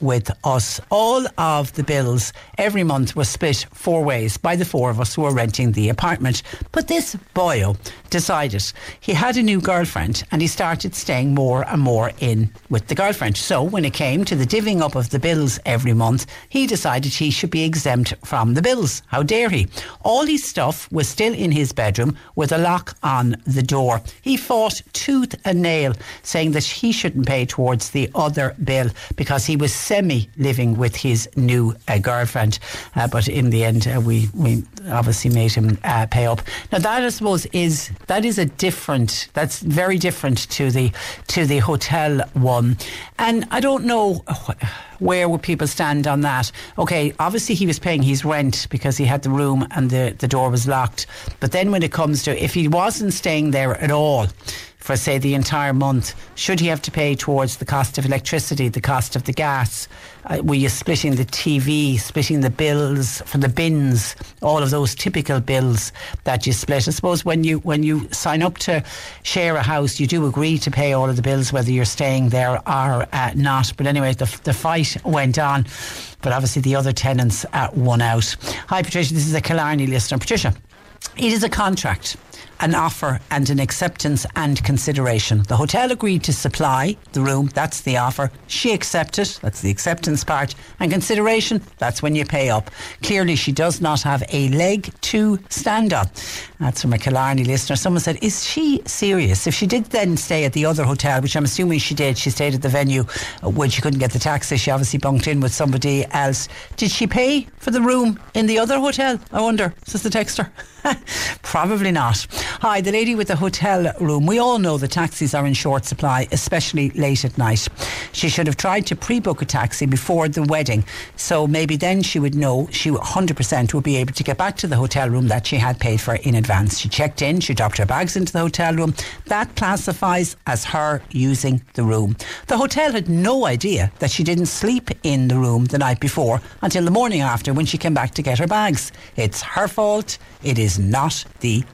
with us. All of the bills every month was split four ways by the four of us who were renting the apartment. But this boyo decided he had a new girlfriend and he started staying more and more in with the girlfriend. So when it came to the divvying up of the bills every month, he decided he should be exempt from the bills. How dare he? All his stuff was still in his bedroom with a lock on the door. He fought tooth and nail, saying that he shouldn't pay towards the other bill because he was semi living with his new uh, girlfriend. Uh, but in the end, uh, we we obviously made him uh, pay up. Now that I suppose is that is a different. That's very different to the to the hotel one, and I don't know where would people stand on that? Okay, obviously he was paying his rent because he had the room and the, the door was locked. But then when it comes to if he wasn't staying there at all, for say the entire month, should he have to pay towards the cost of electricity, the cost of the gas? Uh, were you splitting the TV, splitting the bills for the bins, all of those typical bills that you split? I suppose when you when you sign up to share a house, you do agree to pay all of the bills, whether you're staying there or uh, not. But anyway, the, the fight went on, but obviously the other tenants uh, won out. Hi, Patricia. This is a Killarney listener. Patricia, it is a contract an offer and an acceptance and consideration. The hotel agreed to supply the room, that's the offer. She accepted, that's the acceptance part. And consideration, that's when you pay up. Clearly, she does not have a leg to stand on. That's from a Killarney listener. Someone said, Is she serious? If she did then stay at the other hotel, which I'm assuming she did, she stayed at the venue uh, when she couldn't get the taxi, she obviously bunked in with somebody else. Did she pay for the room in the other hotel? I wonder. says the texter? [laughs] Probably not. Hi, the lady with the hotel room. We all know the taxis are in short supply, especially late at night. She should have tried to pre book a taxi before the wedding. So maybe then she would know she 100% would be able to get back to the hotel room that she had paid for in advance. She checked in, she dropped her bags into the hotel room. That classifies as her using the room. The hotel had no idea that she didn't sleep in the room the night before until the morning after when she came back to get her bags. It's her fault. It is not the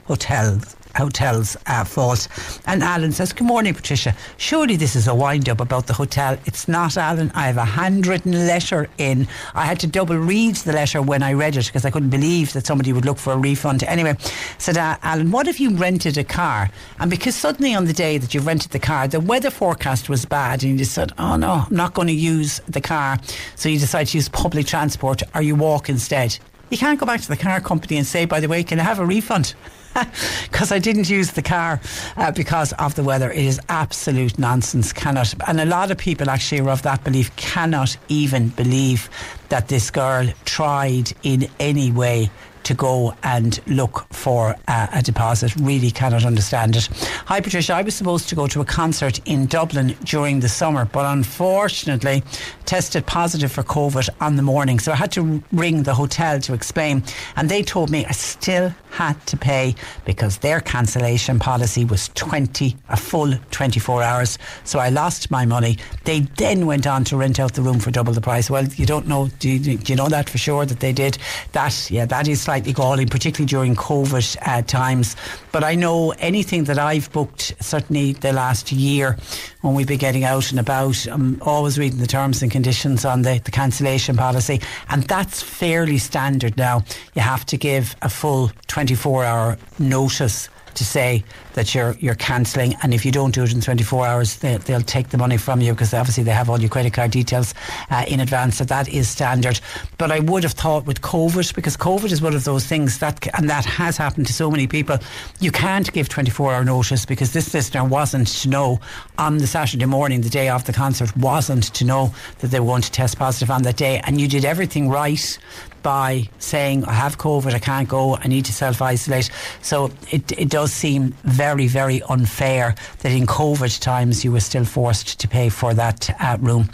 hotel's hotel's uh, fault. And Alan says, Good morning, Patricia. Surely this is a wind up about the hotel. It's not, Alan. I have a handwritten letter in. I had to double read the letter when I read it because I couldn't believe that somebody would look for a refund. Anyway, said uh, Alan, what if you rented a car? And because suddenly on the day that you rented the car, the weather forecast was bad, and you just said, Oh no, I'm not going to use the car. So you decide to use public transport or you walk instead. You can't go back to the car company and say, by the way, can I have a refund? [laughs] because I didn't use the car uh, because of the weather. It is absolute nonsense. Cannot, and a lot of people actually are of that belief. Cannot even believe that this girl tried in any way to go and look for a deposit. Really cannot understand it. Hi, Patricia. I was supposed to go to a concert in Dublin during the summer, but unfortunately tested positive for COVID on the morning. So I had to ring the hotel to explain. And they told me I still had to pay because their cancellation policy was 20, a full 24 hours. So I lost my money. They then went on to rent out the room for double the price. Well, you don't know. Do you, do you know that for sure that they did that? Yeah, that is slightly galling, particularly during COVID uh, times. But I know anything that I've booked, certainly the last year, when we've been getting out and about, I'm always reading the terms and conditions on the, the cancellation policy, and that's fairly standard now. You have to give a full 24 hour notice to say that you're you're cancelling, and if you don't do it in 24 hours, they, will take the money from you because obviously they have all your credit card details uh, in advance. So that is standard. But I would have thought with COVID, because COVID is one of those things that and that has happened to so many people. You can't give 24 hour notice because this listener wasn't to know on the Saturday morning, the day of the concert, wasn't to know that they were going to test positive on that day, and you did everything right by saying, I have COVID, I can't go, I need to self isolate. So it, it does seem very, very unfair that in COVID times you were still forced to pay for that uh, room.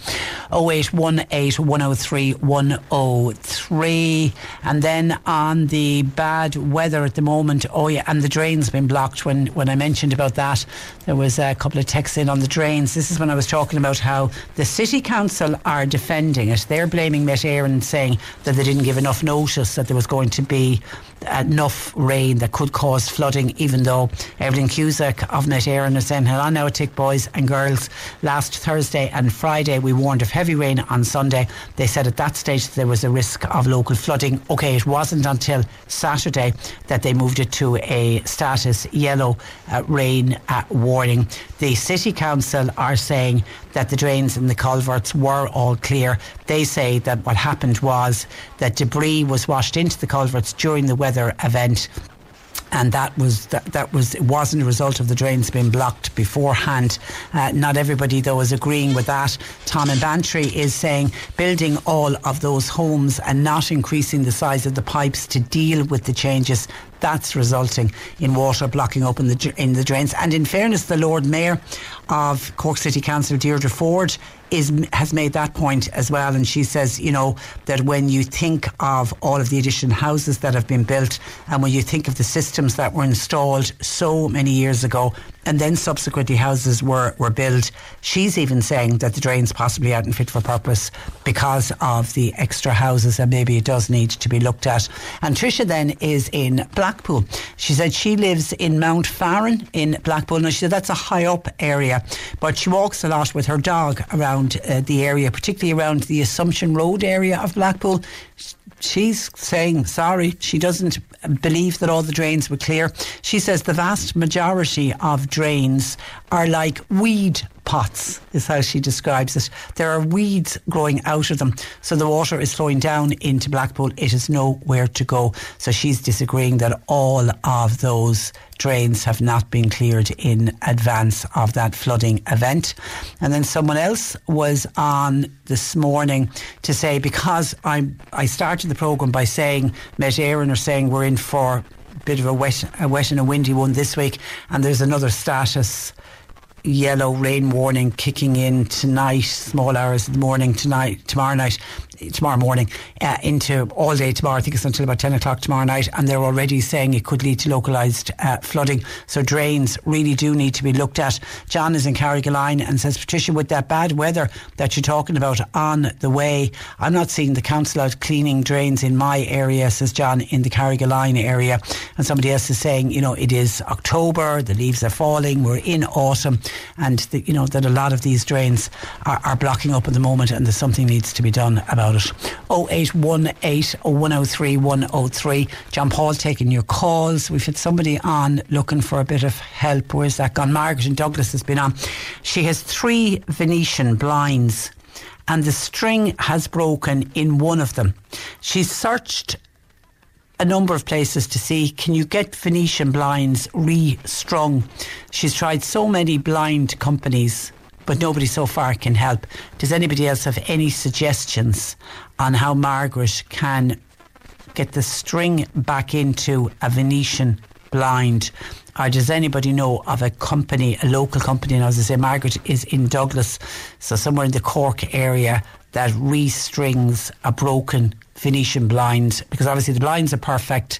0818 103 103. And then on the bad weather at the moment, oh yeah, and the drain's been blocked. When, when I mentioned about that, there was a couple of texts in on the drains. This is when I was talking about how the City Council are defending it. They're blaming Met Éireann saying that they didn't give enough notice that there was going to be enough rain that could cause flooding, even though Evelyn Cusack of Éireann is saying, Hold on now, take boys and girls. Last Thursday and Friday, we warned of heavy rain on Sunday. They said at that stage there was a risk of local flooding. Okay, it wasn't until Saturday that they moved it to a status yellow uh, rain uh, warning. The City Council are saying that the drains and the culverts were all clear. They say that what happened was that debris was washed into the culverts during the weather event and that was that, that was it wasn't a result of the drains being blocked beforehand. Uh, not everybody though is agreeing with that. Tom and Bantry is saying building all of those homes and not increasing the size of the pipes to deal with the changes that's resulting in water blocking up in the in the drains. And in fairness, the Lord Mayor of Cork City Council, Deirdre Forde, is has made that point as well, and she says, you know, that when you think of all of the additional houses that have been built, and when you think of the systems that were installed so many years ago, and then subsequently houses were, were built. She's even saying that the drains possibly aren't fit for purpose because of the extra houses and maybe it does need to be looked at. And Tricia then is in Blackpool. She said she lives in Mount Farron in Blackpool. Now she said that's a high up area, but she walks a lot with her dog around uh, the area, particularly around the Assumption Road area of Blackpool she's saying sorry. She doesn't believe that all the drains were clear. She says the vast majority of drains are like weed pots, is how she describes it. There are weeds growing out of them. So the water is flowing down into Blackpool. It has nowhere to go. So she's disagreeing that all of those drains have not been cleared in advance of that flooding event. And then someone else was on this morning to say, because I I started the programme by saying Met Éireann are saying we're in for a bit of a wet, a wet and a windy one this week, and there's another status yellow rain warning kicking in tonight, small hours of the morning tonight, tomorrow night tomorrow morning uh, into all day tomorrow. I think it's until about 10 o'clock tomorrow night. And they're already saying it could lead to localised uh, flooding. So drains really do need to be looked at. John is in Carrigaline and says, Patricia, with that bad weather that you're talking about on the way, I'm not seeing the council out cleaning drains in my area, says John, in the Carrigaline area. And somebody else is saying, you know, it is October, the leaves are falling, we're in autumn, and, the, you know, that a lot of these drains are, are blocking up at the moment and there's something needs to be done about about it. 0818 103 103. John Paul taking your calls. We've had somebody on looking for a bit of help. Where's that gone? Margaret and Douglas has been on. She has three Venetian blinds and the string has broken in one of them. She's searched a number of places to see can you get Venetian blinds re-strung. She's tried so many blind companies but nobody so far can help. Does anybody else have any suggestions on how Margaret can get the string back into a Venetian blind? Or does anybody know of a company, a local company? And as I say, Margaret is in Douglas, so somewhere in the Cork area that restrings a broken Venetian blind because obviously the blinds are perfect,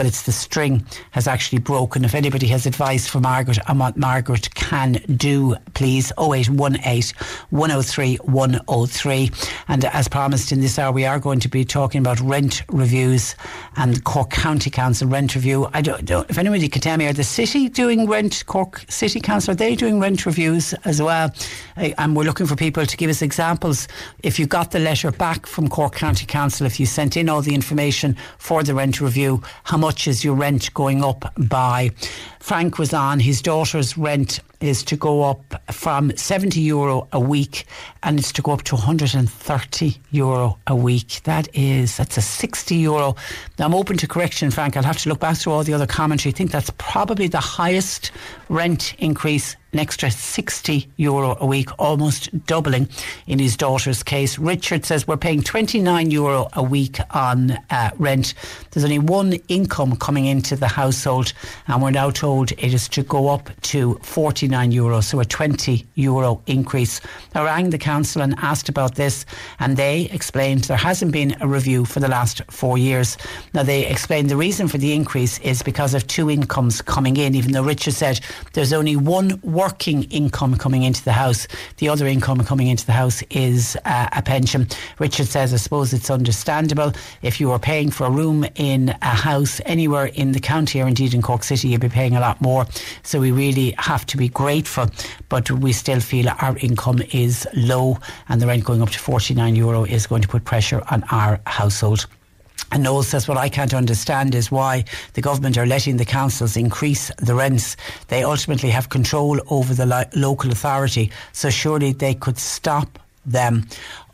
but it's the string has actually broken. If anybody has advice for Margaret on what Margaret can do, please 0818 103 103. And as promised in this hour, we are going to be talking about rent reviews and Cork County Council rent review. I don't know if anybody can tell me, are the city doing rent, Cork City Council, are they doing rent reviews as well? And we're looking for people to give us examples. If you got the letter back from Cork County Council, if you sent in all the information for the rent review, how much is your rent going up by? Frank was on, his daughter's rent is to go up from 70 euro a week and it's to go up to 130 euro a week. That is, that's a 60 euro. Now I'm open to correction, Frank. I'll have to look back through all the other commentary. I think that's probably the highest rent increase an extra 60 euro a week, almost doubling in his daughter's case. Richard says we're paying 29 euro a week on uh, rent. There's only one income coming into the household, and we're now told it is to go up to 49 euro, so a 20 euro increase. I rang the council and asked about this, and they explained there hasn't been a review for the last four years. Now, they explained the reason for the increase is because of two incomes coming in, even though Richard said there's only one working income coming into the house. The other income coming into the house is uh, a pension. Richard says, I suppose it's understandable. If you were paying for a room in a house anywhere in the county or indeed in Cork City, you'd be paying a lot more. So we really have to be grateful, but we still feel our income is low and the rent going up to 49 euro is going to put pressure on our household. And Noel says, What I can't understand is why the government are letting the councils increase the rents. They ultimately have control over the lo- local authority, so surely they could stop them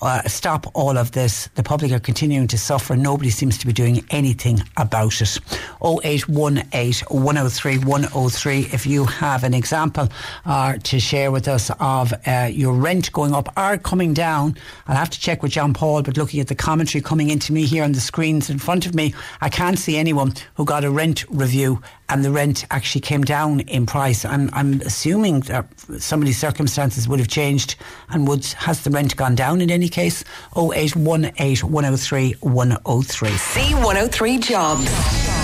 uh, stop all of this. The public are continuing to suffer. Nobody seems to be doing anything about it. 0818 103 103. If you have an example uh, to share with us of uh, your rent going up or coming down, I'll have to check with John Paul, but looking at the commentary coming into me here on the screens in front of me, I can't see anyone who got a rent review and the rent actually came down in price. I'm, I'm assuming that some of these circumstances would have changed and would has the rent gone down in any case? 0818 103 103. C103 Jobs.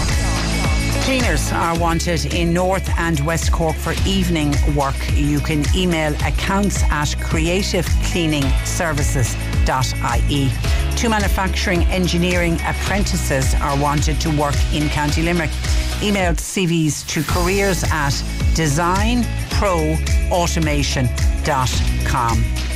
Cleaners are wanted in North and West Cork for evening work. You can email accounts at creativecleaningservices.ie. Two manufacturing engineering apprentices are wanted to work in County Limerick. Email CVs to careers at designproautomation.com.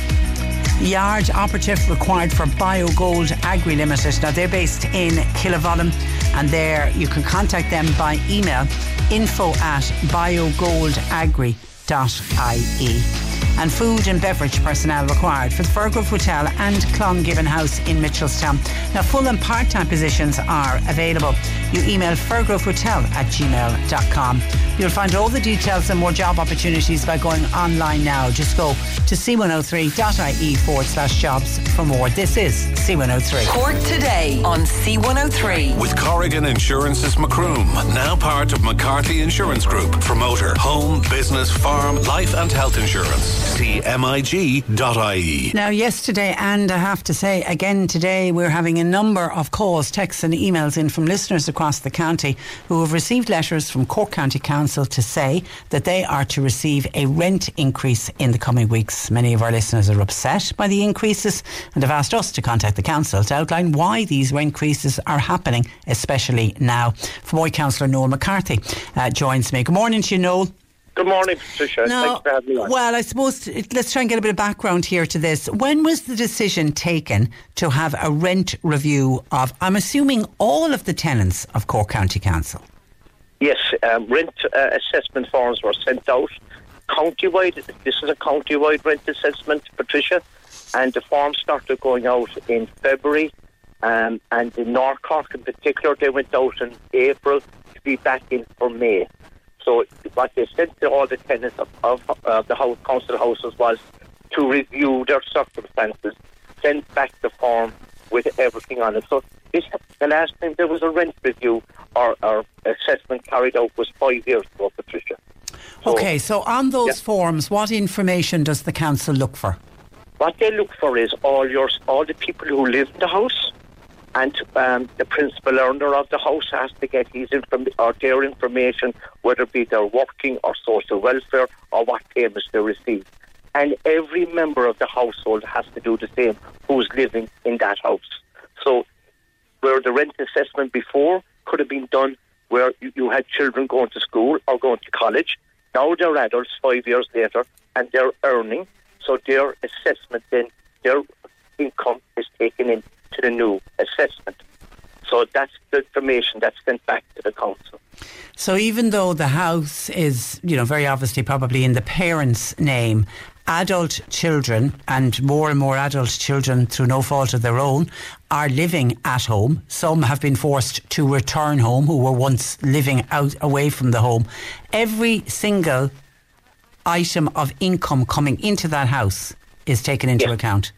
Yard operative required for BioGold Agri Limited. Now they're based in Killavullen and there you can contact them by email info at biogoldagri.ie and food and beverage personnel required for the Firgrove Hotel and Clongibbon House in Mitchelstown. Now, full and part time positions are available. You email fergrovehotel at gmail.com. You'll find all the details and more job opportunities by going online now. Just go to c103.ie forward slash jobs for more. This is C103. Cork today on C103. With Corrigan Insurance's Macroom, now part of McCarthy Insurance Group. Promoter, home, business, farm, life and health insurance. CMIG.ie. Now, yesterday, and I have to say again today, we're having a number of calls, texts, and emails in from listeners across the county who have received letters from Cork County Council to say that they are to receive a rent increase in the coming weeks. Many of our listeners are upset by the increases and have asked us to contact the council to outline why these rent increases are happening, especially now. Fermoy Councillor Noel McCarthy uh, joins me. Good morning to you, Noel. Good morning, Patricia. No, Thanks for having me on. Well, I suppose let's try and get a bit of background here to this. When was the decision taken to have a rent review of, I'm assuming, all of the tenants of Cork County Council? Yes, um, rent uh, assessment forms were sent out county-wide. This is a county-wide rent assessment, Patricia, and the forms started going out in February. Um, and in North Cork in particular, they went out in April to be back in for May. So what they said to all the tenants of, of uh, the house, council houses was to review their circumstances, send back the form with everything on it. So this, the last time there was a rent review or, or assessment carried out was five years ago, Patricia. So okay, so on those Yeah. forms, what information does the council look for? what they look for is all your all the people who live in the house and um, the principal owner of the house has to get his inform- or their information, whether it be their working or social welfare or what payments they receive. And every member of the household has to do the same who's living in that house. So, where the rent assessment before could have been done where you, you had children going to school or going to college, now they're adults five years later and they're earning. So, their assessment then, their income is taken into the new assessment. So that's the information that's sent back to the council. So even though the house is, you know, very obviously probably in the parents' name, adult children and more and more adult children through no fault of their own are living at home. Some have been forced to return home who were once living out away from the home. Every single item of income coming into that house is taken into account.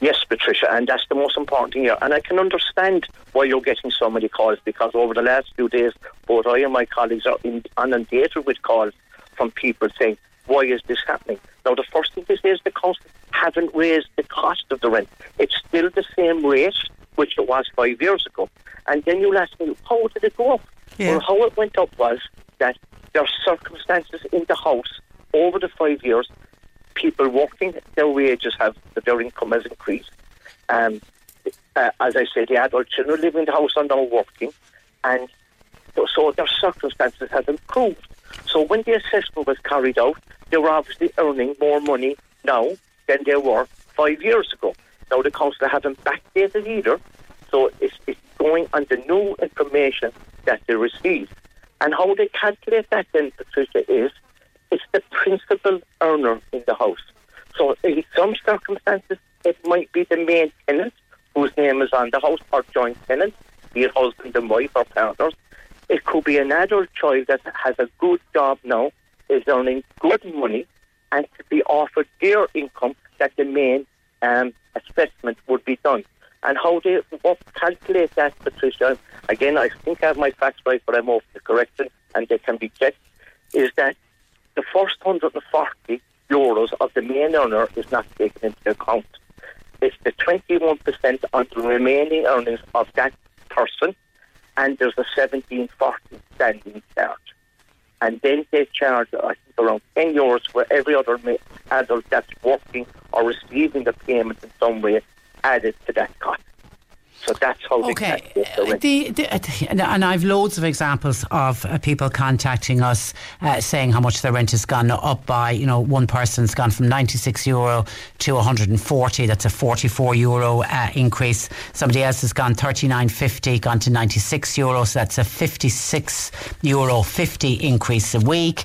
Yes, Patricia, and that's the most important thing here. And I can understand why you're getting so many calls because over the last few days, both I and my colleagues are inundated with calls from people saying, why is this happening? Now, the first thing to say is the council haven't raised the cost of the rent. It's still the same rate which it was five years ago. And then you'll ask me, how did it go up? Yeah. Well, how it went up was that there are circumstances in the house over the five years people working, their wages have, their income has increased. Um, uh, as I said, the adult children living in the house are now working, and so their circumstances have improved. So when the assessment was carried out, they were obviously earning more money now than they were five years ago. Now the council haven't backdated either, so it's, it's going on the new information that they received. And how they calculate that then, Patricia, is it's the principal earner in the house. So in some circumstances, it might be the main tenant whose name is on the house or joint tenant, be it husband and wife or partners. It could be an adult child that has a good job now, is earning good money, and to be offered their income that the main um, assessment would be done. And how they what calculate that, Patricia, again, I think I have my facts right, but I'm off the correction, and they can be checked, is that the first 140 euros of the main earner is not taken into account. It's the 21% on the remaining earnings of that person, and there's a 1740 standing charge. And then they charge, I think, around 10 euros for every other adult that's working or receiving the payment in some way added to that cost. So that's how okay. The, the, and I've loads of examples of uh, people contacting us uh, saying how much their rent has gone up by. You know, one person's gone from 96 euro to 140. That's a 44 euro uh, increase. Somebody else has gone 39.50, gone to 96 euro. So that's a 56 euro 50 increase a week.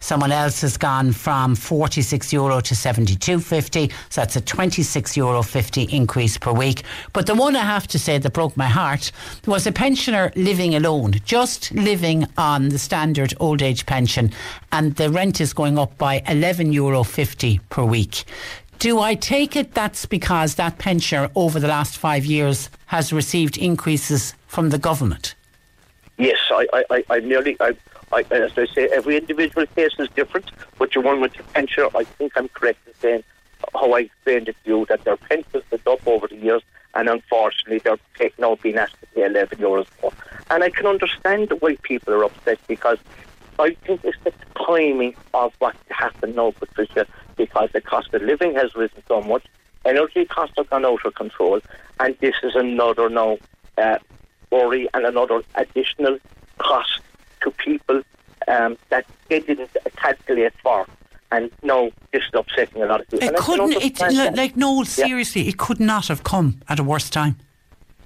Someone else has gone from 46 euro to 72.50, so that's a 26 euro 50 increase per week. But the one I have to say that broke my heart was a pensioner living alone, just living on the standard old age pension, and the rent is going up by 11 euro 50 per week. Do I take it that's because that pensioner over the last five years has received increases from the government? Yes, I, I, I, I nearly, I, I, as I say, every individual case is different, but the one with the pensioner, I think I'm correct in saying how I explained it to you, that their pensions went up over the years, and unfortunately they're now being asked to pay 11 euros more. And I can understand why people are upset, because I think it's the timing of what happened now, Patricia, because the cost of living has risen so much, energy costs have gone out of control, and this is another now uh, worry and another additional cost to people um, that they didn't calculate for. And no, this is upsetting a lot of people. It couldn't, it, like, no, seriously, yeah. it could not have come at a worse time.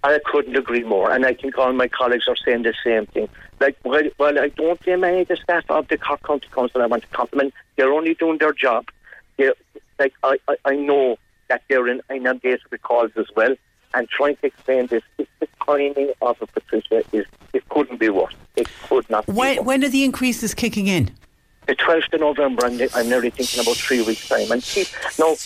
I couldn't agree more, and I think all my colleagues are saying the same thing. Like, well, well I don't blame any of the staff of the Cork County Council. I want to compliment. They're only doing their job. They're, like, I, I, I know that they're in inundated with calls as well, and trying to explain this. It's the timing of it, Patricia. Is it couldn't be worse. It could not. Be worse. When, when are the increases kicking in? The 12th of November, I'm, I'm nearly thinking about three weeks' time. And keep, no,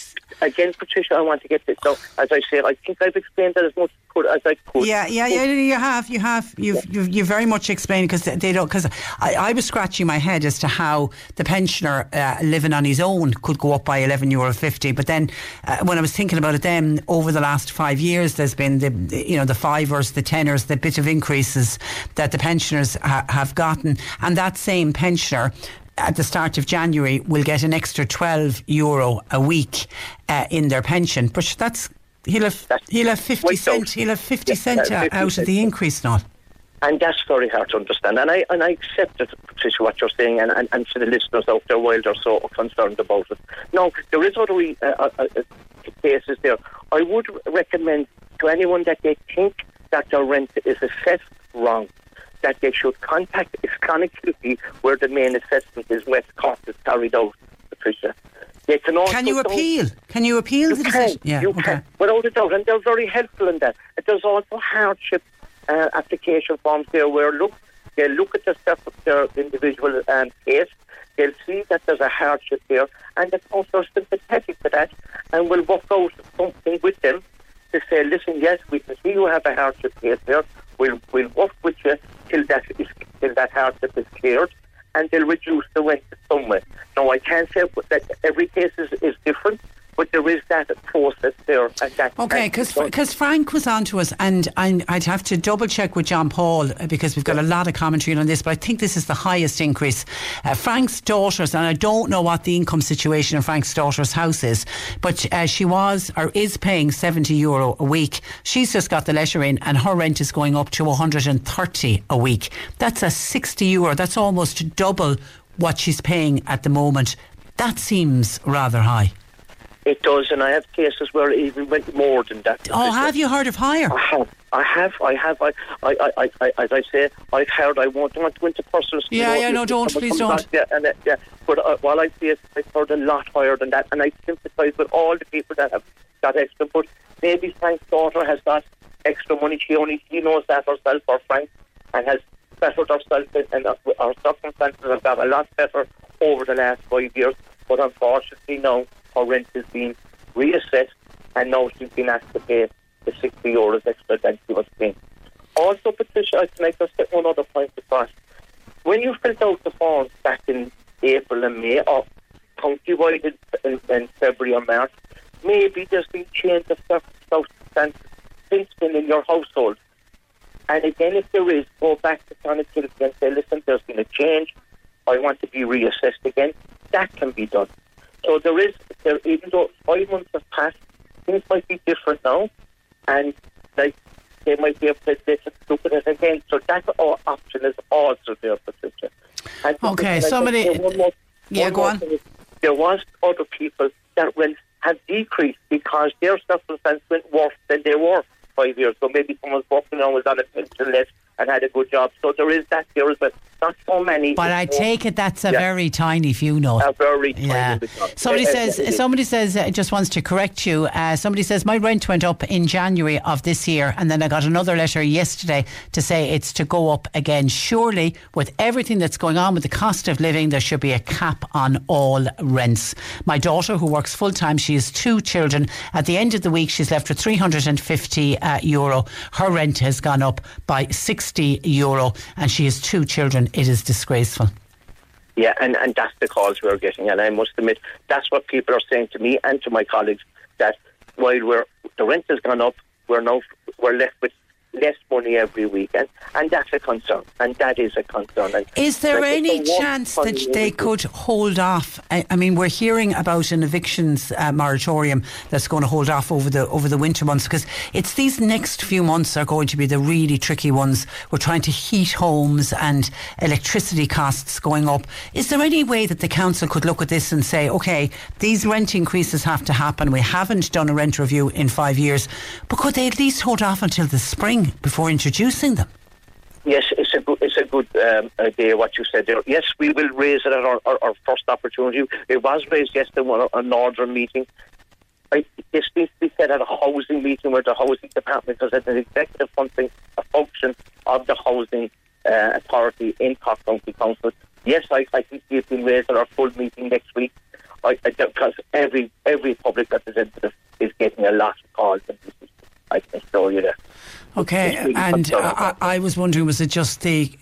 again, Patricia, I want to get this. So, as I say, I think I've explained that as much as I could. Yeah, yeah, yeah. You have, you have, you've, you've, you've very much explained because they don't. Because I, I was scratching my head as to how the pensioner uh, living on his own could go up by eleven euro fifty. But then, uh, when I was thinking about it, then over the last five years, there's been the, you know, the fivers, the tenors, the bit of increases that the pensioners ha- have gotten, and that same pensioner at the start of January will get an extra 12 euro a week uh, in their pension. But that's he'll have that's he'll have 50 cent he'll have 50 yeah, cent uh, 50 out cent. of the increase not. And that's very hard to understand. And I and I accept it, Patricia, what you're saying, and, and, and to the listeners out there while they're so concerned about it. No, there is other uh, uh, uh, cases there. I would recommend to anyone that they think that their rent is assessed wrong that they should contact Clonakilty, where the main assessment is West Cork is carried out, Patricia. They can also Can you appeal? Can you appeal you the can, decision? Yeah, you okay. can, without a doubt, and they're very helpful in that. There's also hardship uh, application forms there where look they look at the stuff of their individual um, case, they'll see that there's a hardship there, and the council are sympathetic to that and will work out something with them to say, listen, yes, we can see you have a hardship case there. We'll we'll work with you till that is till that hardship is cleared, and they'll reduce the rent somewhere. Now I can't say that every case is, is different, but there is that process there. And that okay, because Frank was on to us, and i would have to double check with John Paul uh, because we've got a lot of commentary on this, but I think this is the highest increase. Uh, Frank's daughters, and I don't know what the income situation in Frank's daughter's house is, but uh, she was or is paying 70 euro a week. She's just got the letter in, and her rent is going up to 130 a week. That's a 60 euro, that's almost double what she's paying at the moment. That seems rather high. It does, and I have cases where it even went more than that. Oh, have you heard of higher? I have. I have. I have. I, I, I, I, as I say, I've heard. I won't want to go into personal. Yeah, you know, yeah, no, don't, please don't. yeah, and, uh, yeah. But uh, while I see it, I've heard a lot higher than that, and I sympathise with all the people that have got extra. But maybe Frank's daughter has got extra money. She only she knows that herself, or Frank, and has bettered herself, and uh, our circumstances have got a lot better over the last five years. But unfortunately, no her rent has been reassessed, and now she's been asked to pay the 60 euros extra than she was paying. Also, Patricia, I'd like to set one other point across. When you filled out the forms back in April and May, or county-wide in, in, February or March, maybe there's been change of circumstances since then in your household. And again, if there is, go back to Clonakilty and say, listen, there's been a change. I want to be reassessed again. That can be done. So there is, there, even though five months have passed, things might be different now, and like they might be able to look at it again. So that option is also there, Patricia. And okay, somebody. One more, yeah, one go on. Is, there was other people that will have decreased because their circumstances went worse than they were five years ago. Maybe someone's working on was on a pension less and had a good job. So there is that there as well. Not so many. But I take it that's a Yeah. very tiny few, no. A very tiny Yeah. Somebody Uh, uh, says. is. Somebody says. Uh, just wants to correct you. Uh, somebody says my rent went up in January of this year, and then I got another letter yesterday to say it's to go up again. Surely, with everything that's going on with the cost of living, there should be a cap on all rents. My daughter, who works full time, she has two children. At the end of the week, she's left with 350 uh, euro. Her rent has gone up by 60 euro, and she has two children. It is disgraceful. Yeah, and, and that's the calls we're getting. And I must admit, that's what people are saying to me and to my colleagues that while we're, the rent has gone up, we're now we're left with less money every weekend, and that's a concern. And that is a concern. And Is there like, any it's a work chance that they could hold off? I, I mean, we're hearing about an evictions uh, moratorium that's going to hold off over the over the winter months because it's these next few months are going to be the really tricky ones. We're trying to heat homes and electricity costs going up. Is there any way that the council could look at this and say, okay, these rent increases have to happen. We haven't done a rent review in five years, but could they at least hold off until the spring before introducing them? Yes, it's a good, it's a good um, idea what you said there. Yes, we will raise it at our, our, our first opportunity. It was raised yesterday at a northern meeting. I, this needs to be said at a housing meeting where the housing department has an executive function, a function of the housing uh, authority in Cork County Council. Yes, I, I think we've been raised at our full meeting next week because every every public representative is getting a lot of calls. And this is- I can assure you that. Okay, and. I, I was wondering, was it just the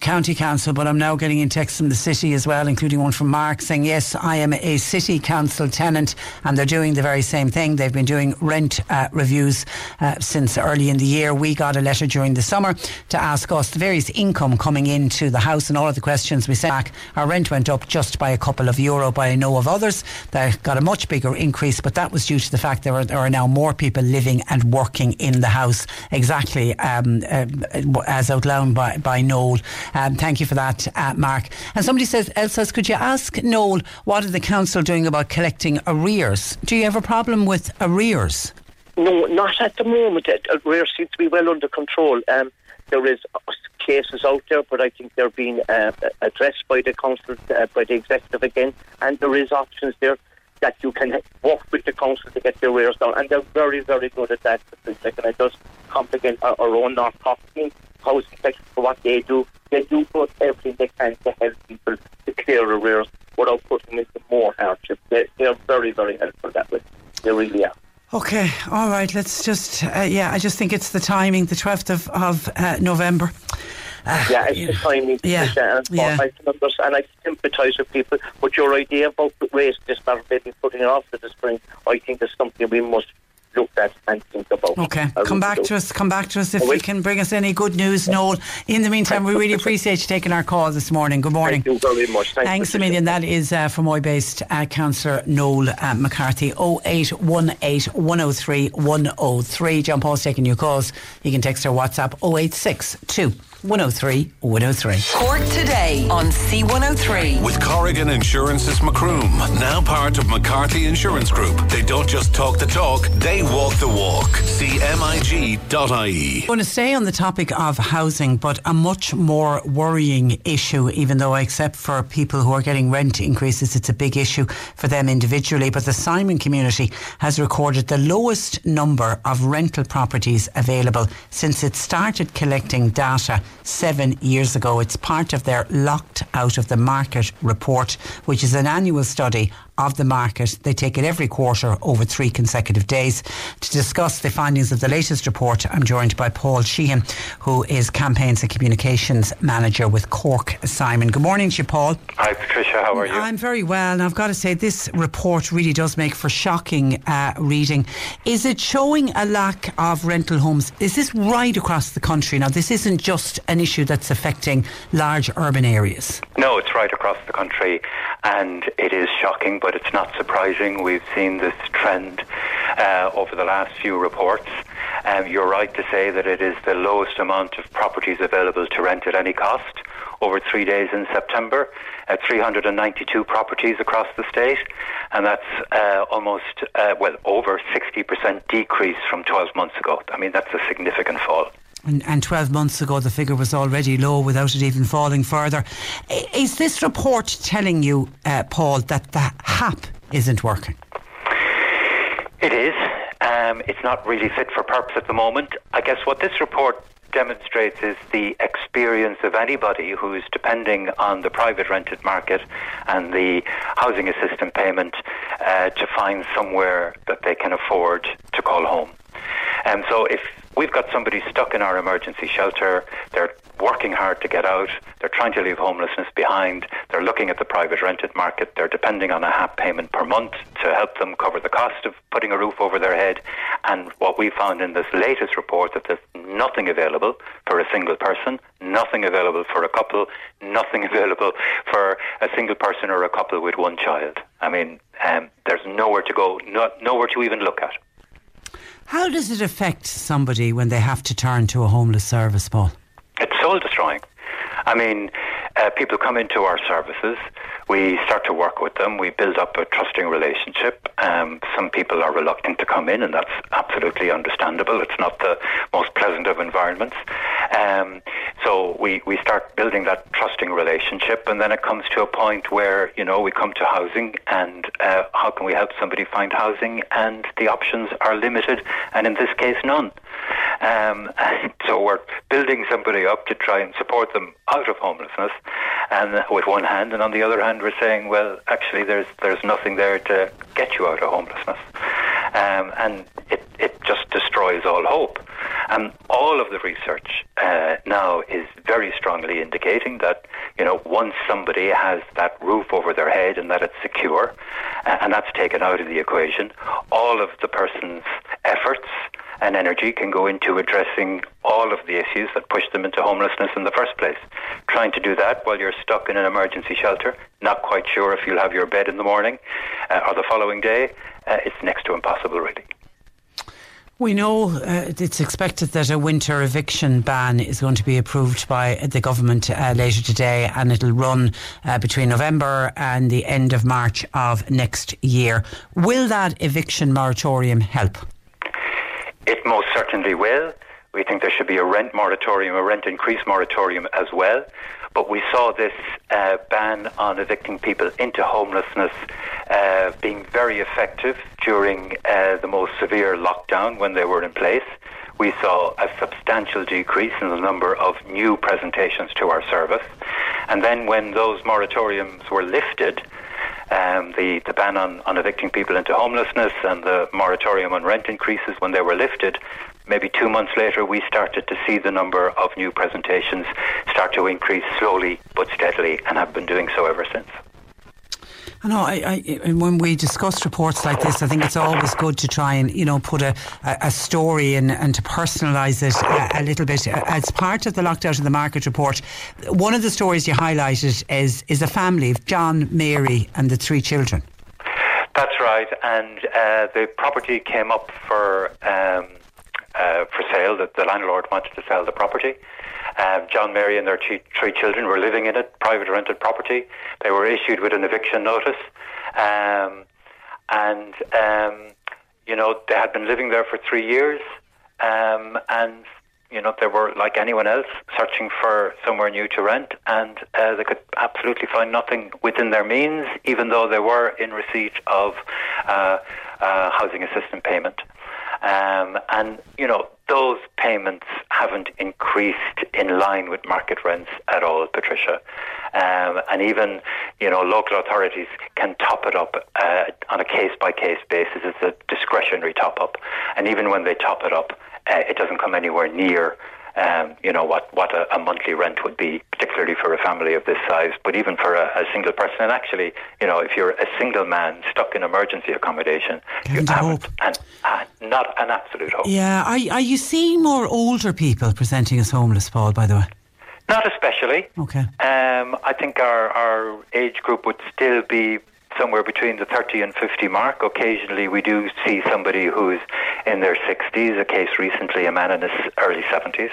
county council? But I'm now getting in texts from the city as well, including one from Mark saying, "Yes, I am a city council tenant, and they're doing the very same thing. They've been doing rent uh, reviews uh, since early in the year. We got a letter during the summer to ask us the various income coming into the house, and all of the questions we sent back. Our rent went up just by a couple of euro, but I know of others that got a much bigger increase. But that was due to the fact there are, there are now more people living and working in the house, exactly um, uh, as outlined by, by Noel. Um, thank you for that, uh, Mark. And somebody says, else says, could you ask Noel what are the council doing about collecting arrears? Do you have a problem with arrears? No, not at the moment. Arrears seem to be well under control. Um, there is cases out there, but I think they're being uh, addressed by the council, uh, by the executive again, and there is options there that you can work with the council to get the arrears down, and they're very, very good at that. Like, I just compliment our, own Cork team, section for what they do. They do put everything they can to help people to clear arrears without putting them into more hardship. They, they're very, very helpful that way. They really are. Okay, all right. Let's just, uh, yeah, I just think it's the timing, the 12th of, of uh, November. yeah, it's the timing. Yeah, and yeah. I and I sympathise with people. But your idea about the waste, just not maybe putting it off to the spring, I think is something we must look at and think about. Okay, come back to us. Come back to us if you can bring us any good news, Noel. In the meantime, we really appreciate you taking our call this morning. Good morning. Thank you very much. Thank Thanks a million. That is uh, from Moy based uh, Councillor Noel uh, McCarthy. 0818 103 103. John Paul's taking your calls. You can text or WhatsApp 0862 103 103. Cork today on C103. With Corrigan Insurance's Macroom, now part of McCarthy Insurance Group. They don't just talk the talk, they walk the walk. CMIG.ie. going to stay on the topic of housing, but a much more worrying issue, even though, except for people who are getting rent increases, it's a big issue for them individually. But the Simon community has recorded the lowest number of rental properties available since it started collecting data seven years ago. It's part of their Locked Out of the Market report, which is an annual study of the market. They take it every quarter over three consecutive days. To discuss the findings of the latest report, I'm joined by Paul Sheehan, who is Campaigns and Communications Manager with Cork Simon. Good morning to you, Paul. Hi, Patricia. How are you? I'm very well, and I've got to say, this report really does make for shocking uh, reading. Is it showing a lack of rental homes? Is this right across the country? Now, this isn't just an issue that's affecting large urban areas. No, it's right across the country, and it is shocking, but it's not surprising. We've seen this trend uh, over the last few reports. Um, you're right to say that it is the lowest amount of properties available to rent at any cost over three days in September, at 392 properties across the state, and that's uh, almost, uh, well, over 60% decrease from 12 months ago. I mean, that's a significant fall. And, and 12 months ago, the figure was already low without it even falling further. Is this report telling you, uh, Paul, that the HAP isn't working? It is. Um, it's not really fit for purpose at the moment. I guess what this report demonstrates is the experience of anybody who is depending on the private rented market and the housing assistance payment uh, to find somewhere that they can afford to call home. And um, so if we've got somebody stuck in our emergency shelter, they're working hard to get out, they're trying to leave homelessness behind, they're looking at the private rented market, they're depending on a HAP payment per month to help them cover the cost of putting a roof over their head. And what we found in this latest report that there's nothing available for a single person, nothing available for a couple, nothing [laughs] available for a single person or a couple with one child. I mean, um, there's nowhere to go, no, nowhere to even look at. How does it affect somebody when they have to turn to a homeless service, Paul? It's soul destroying. I mean, uh, people come into our services. We start to work with them. We build up a trusting relationship. Um, some people are reluctant to come in, and that's absolutely understandable. It's not the most pleasant of environments. Um, so we, we start building that trusting relationship, and then it comes to a point where you know we come to housing, and uh, how can we help somebody find housing? And the options are limited, and in this case, none. Um, [laughs] so we're building somebody up to try and support them out of homelessness, and with one hand, and on the other hand, we're saying, well, actually, there's there's nothing there to get you out of homelessness, um, and it it just destroys all hope. And all of the research uh, now is very strongly indicating that you know once somebody has that roof over their head and that it's secure, uh, and that's taken out of the equation, all of the person's efforts and energy can go into addressing all of the issues that push them into homelessness in the first place. Trying to do that while you're stuck in an emergency shelter, not quite sure if you'll have your bed in the morning uh, or the following day, uh, it's next to impossible, really. We know uh, it's expected that a winter eviction ban is going to be approved by the government uh, later today and it'll run uh, between November and the end of March of next year. Will that eviction moratorium help? It most certainly will. We think there should be a rent moratorium, a rent increase moratorium as well. But we saw this uh, ban on evicting people into homelessness uh, being very effective during uh, the most severe lockdown when they were in place. We saw a substantial decrease in the number of new presentations to our service. And then when those moratoriums were lifted, um, the, the ban on, on evicting people into homelessness and the moratorium on rent increases when they were lifted, maybe two months later, we started to see the number of new presentations start to increase slowly but steadily and have been doing so ever since. I know. I, I, when we discuss reports like this, I think it's always good to try and you know put a, a story in and to personalise it a, a, little bit. As part of the locked out of the market report, one of the stories you highlighted is is a family of John, Mary, and the three children. That's right, and uh, the property came up for um, uh, for sale. That the landlord wanted to sell the property. Um, John Mary and their three, three children were living in it, private rented property. They were issued with an eviction notice. Um, and, um, you know, they had been living there for three years. Um, and, you know, they were like anyone else searching for somewhere new to rent. And uh, they could absolutely find nothing within their means, even though they were in receipt of uh, uh, housing assistance payment. Um, and, you know, those payments haven't increased in line with market rents at all, Patricia. Um, and even, you know, local authorities can top it up uh, on a case by case basis. It's a discretionary top up. And even when they top it up, uh, it doesn't come anywhere near um, you know, what, what a, a, monthly rent would be, particularly for a family of this size, but even for a, a, single person. And actually, you know, if you're a single man stuck in emergency accommodation, you have an, uh, not an absolute hope. Yeah. Are, are you seeing more older people presenting as homeless, Paul, by the way? Not especially. Okay. Um, I think our, our age group would still be somewhere between the 30 and 50 mark. Occasionally, we do see somebody who's in their 60s. A case recently, a man in his early 70s.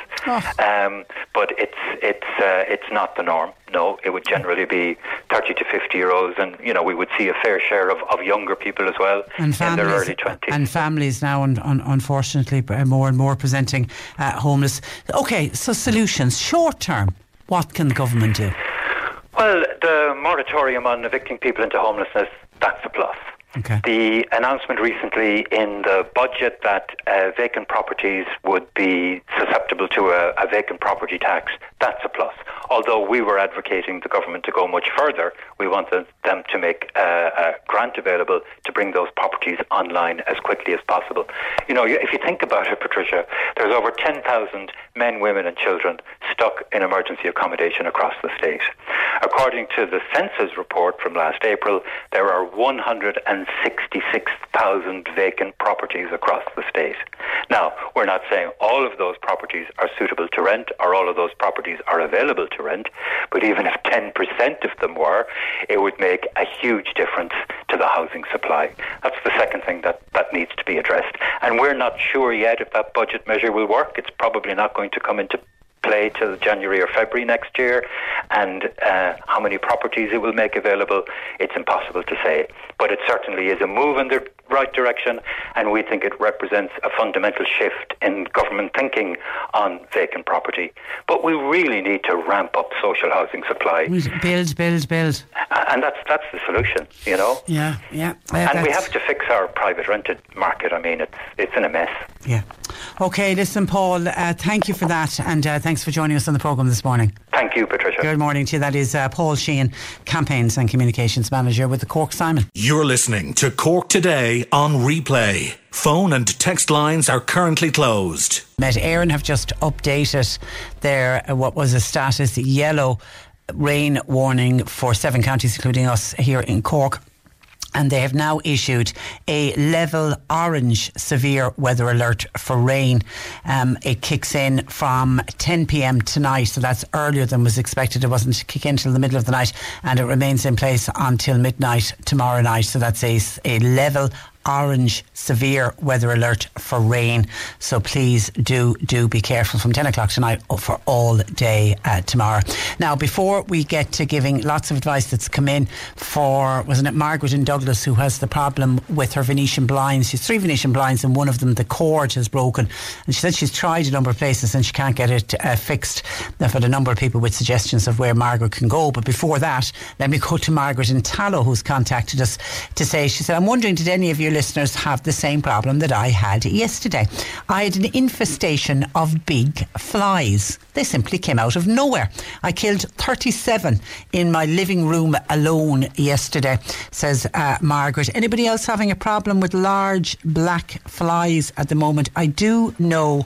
Um, but it's it's uh, it's not the norm. No, it would generally be 30 to 50 year olds, and you know we would see a fair share of, of younger people as well and in families, their early 20s. And families now, un, un, unfortunately, uh, more and more presenting uh, homeless. Okay, so solutions, short term, what can the government do? Well, the moratorium on evicting people into homelessness, that's a plus. Okay. The announcement recently in the budget that uh, vacant properties would be susceptible to a, a vacant property tax, that's a plus. Although we were advocating the government to go much further, we wanted them to make a grant available to bring those properties online as quickly as possible. You know, if you think about it, Patricia, there's over 10,000 men, women, and children stuck in emergency accommodation across the state. According to the census report from last April, there are 166,000 vacant properties across the state. Now, we're not saying all of those properties are suitable to rent or all of those properties are available to rent, but even if 10% of them were, it would make a huge difference to the housing supply. That's the second thing that, that needs to be addressed. And we're not sure yet if that budget measure will work. It's probably not going to come into play till January or February next year, and uh, how many properties it will make available, it's impossible to say. But it certainly is a move in the right direction, and we think it represents a fundamental shift in government thinking on vacant property. But we really need to ramp up social housing supply, Build, build, build. and that's that's the solution, you know. Yeah, yeah. Uh, And we have to fix our private rented market. I mean, it's it's in a mess. Yeah. Okay, listen, Paul, uh, thank you for that, and uh, thanks for joining us on the programme this morning. Thank you, Patricia. Good morning to you. That is uh, Paul Sheehan, Campaigns and Communications Manager with the Cork Simon. You're listening to Cork Today on replay. Phone and text lines are currently closed. Met Éireann have just updated their uh, what was a status yellow rain warning for seven counties, including us here in Cork. And they have now issued a level orange severe weather alert for rain. Um, it kicks in from 10 pm tonight, so that's earlier than was expected. It wasn't to kick in till the middle of the night, and it remains in place until midnight tomorrow night. So that's a, a level orange severe weather alert for rain. So please do do be careful from 10 o'clock tonight for all day uh, tomorrow. Now, before we get to giving lots of advice that's come in for, wasn't it Margaret in Douglas who has the problem with her Venetian blinds? She's three Venetian blinds and one of them, the cord has broken. And she said she's tried a number of places and she can't get it uh, fixed. I've had a number of people with suggestions of where Margaret can go. But before that, let me go to Margaret in Tallow who's contacted us to say, she said, I'm wondering, did any of your listeners have the same problem that I had yesterday? I had an infestation of big flies. They simply came out of nowhere. I killed 37 in my living room alone yesterday, says uh, Margaret. Anybody else having a problem with large black flies at the moment? I do know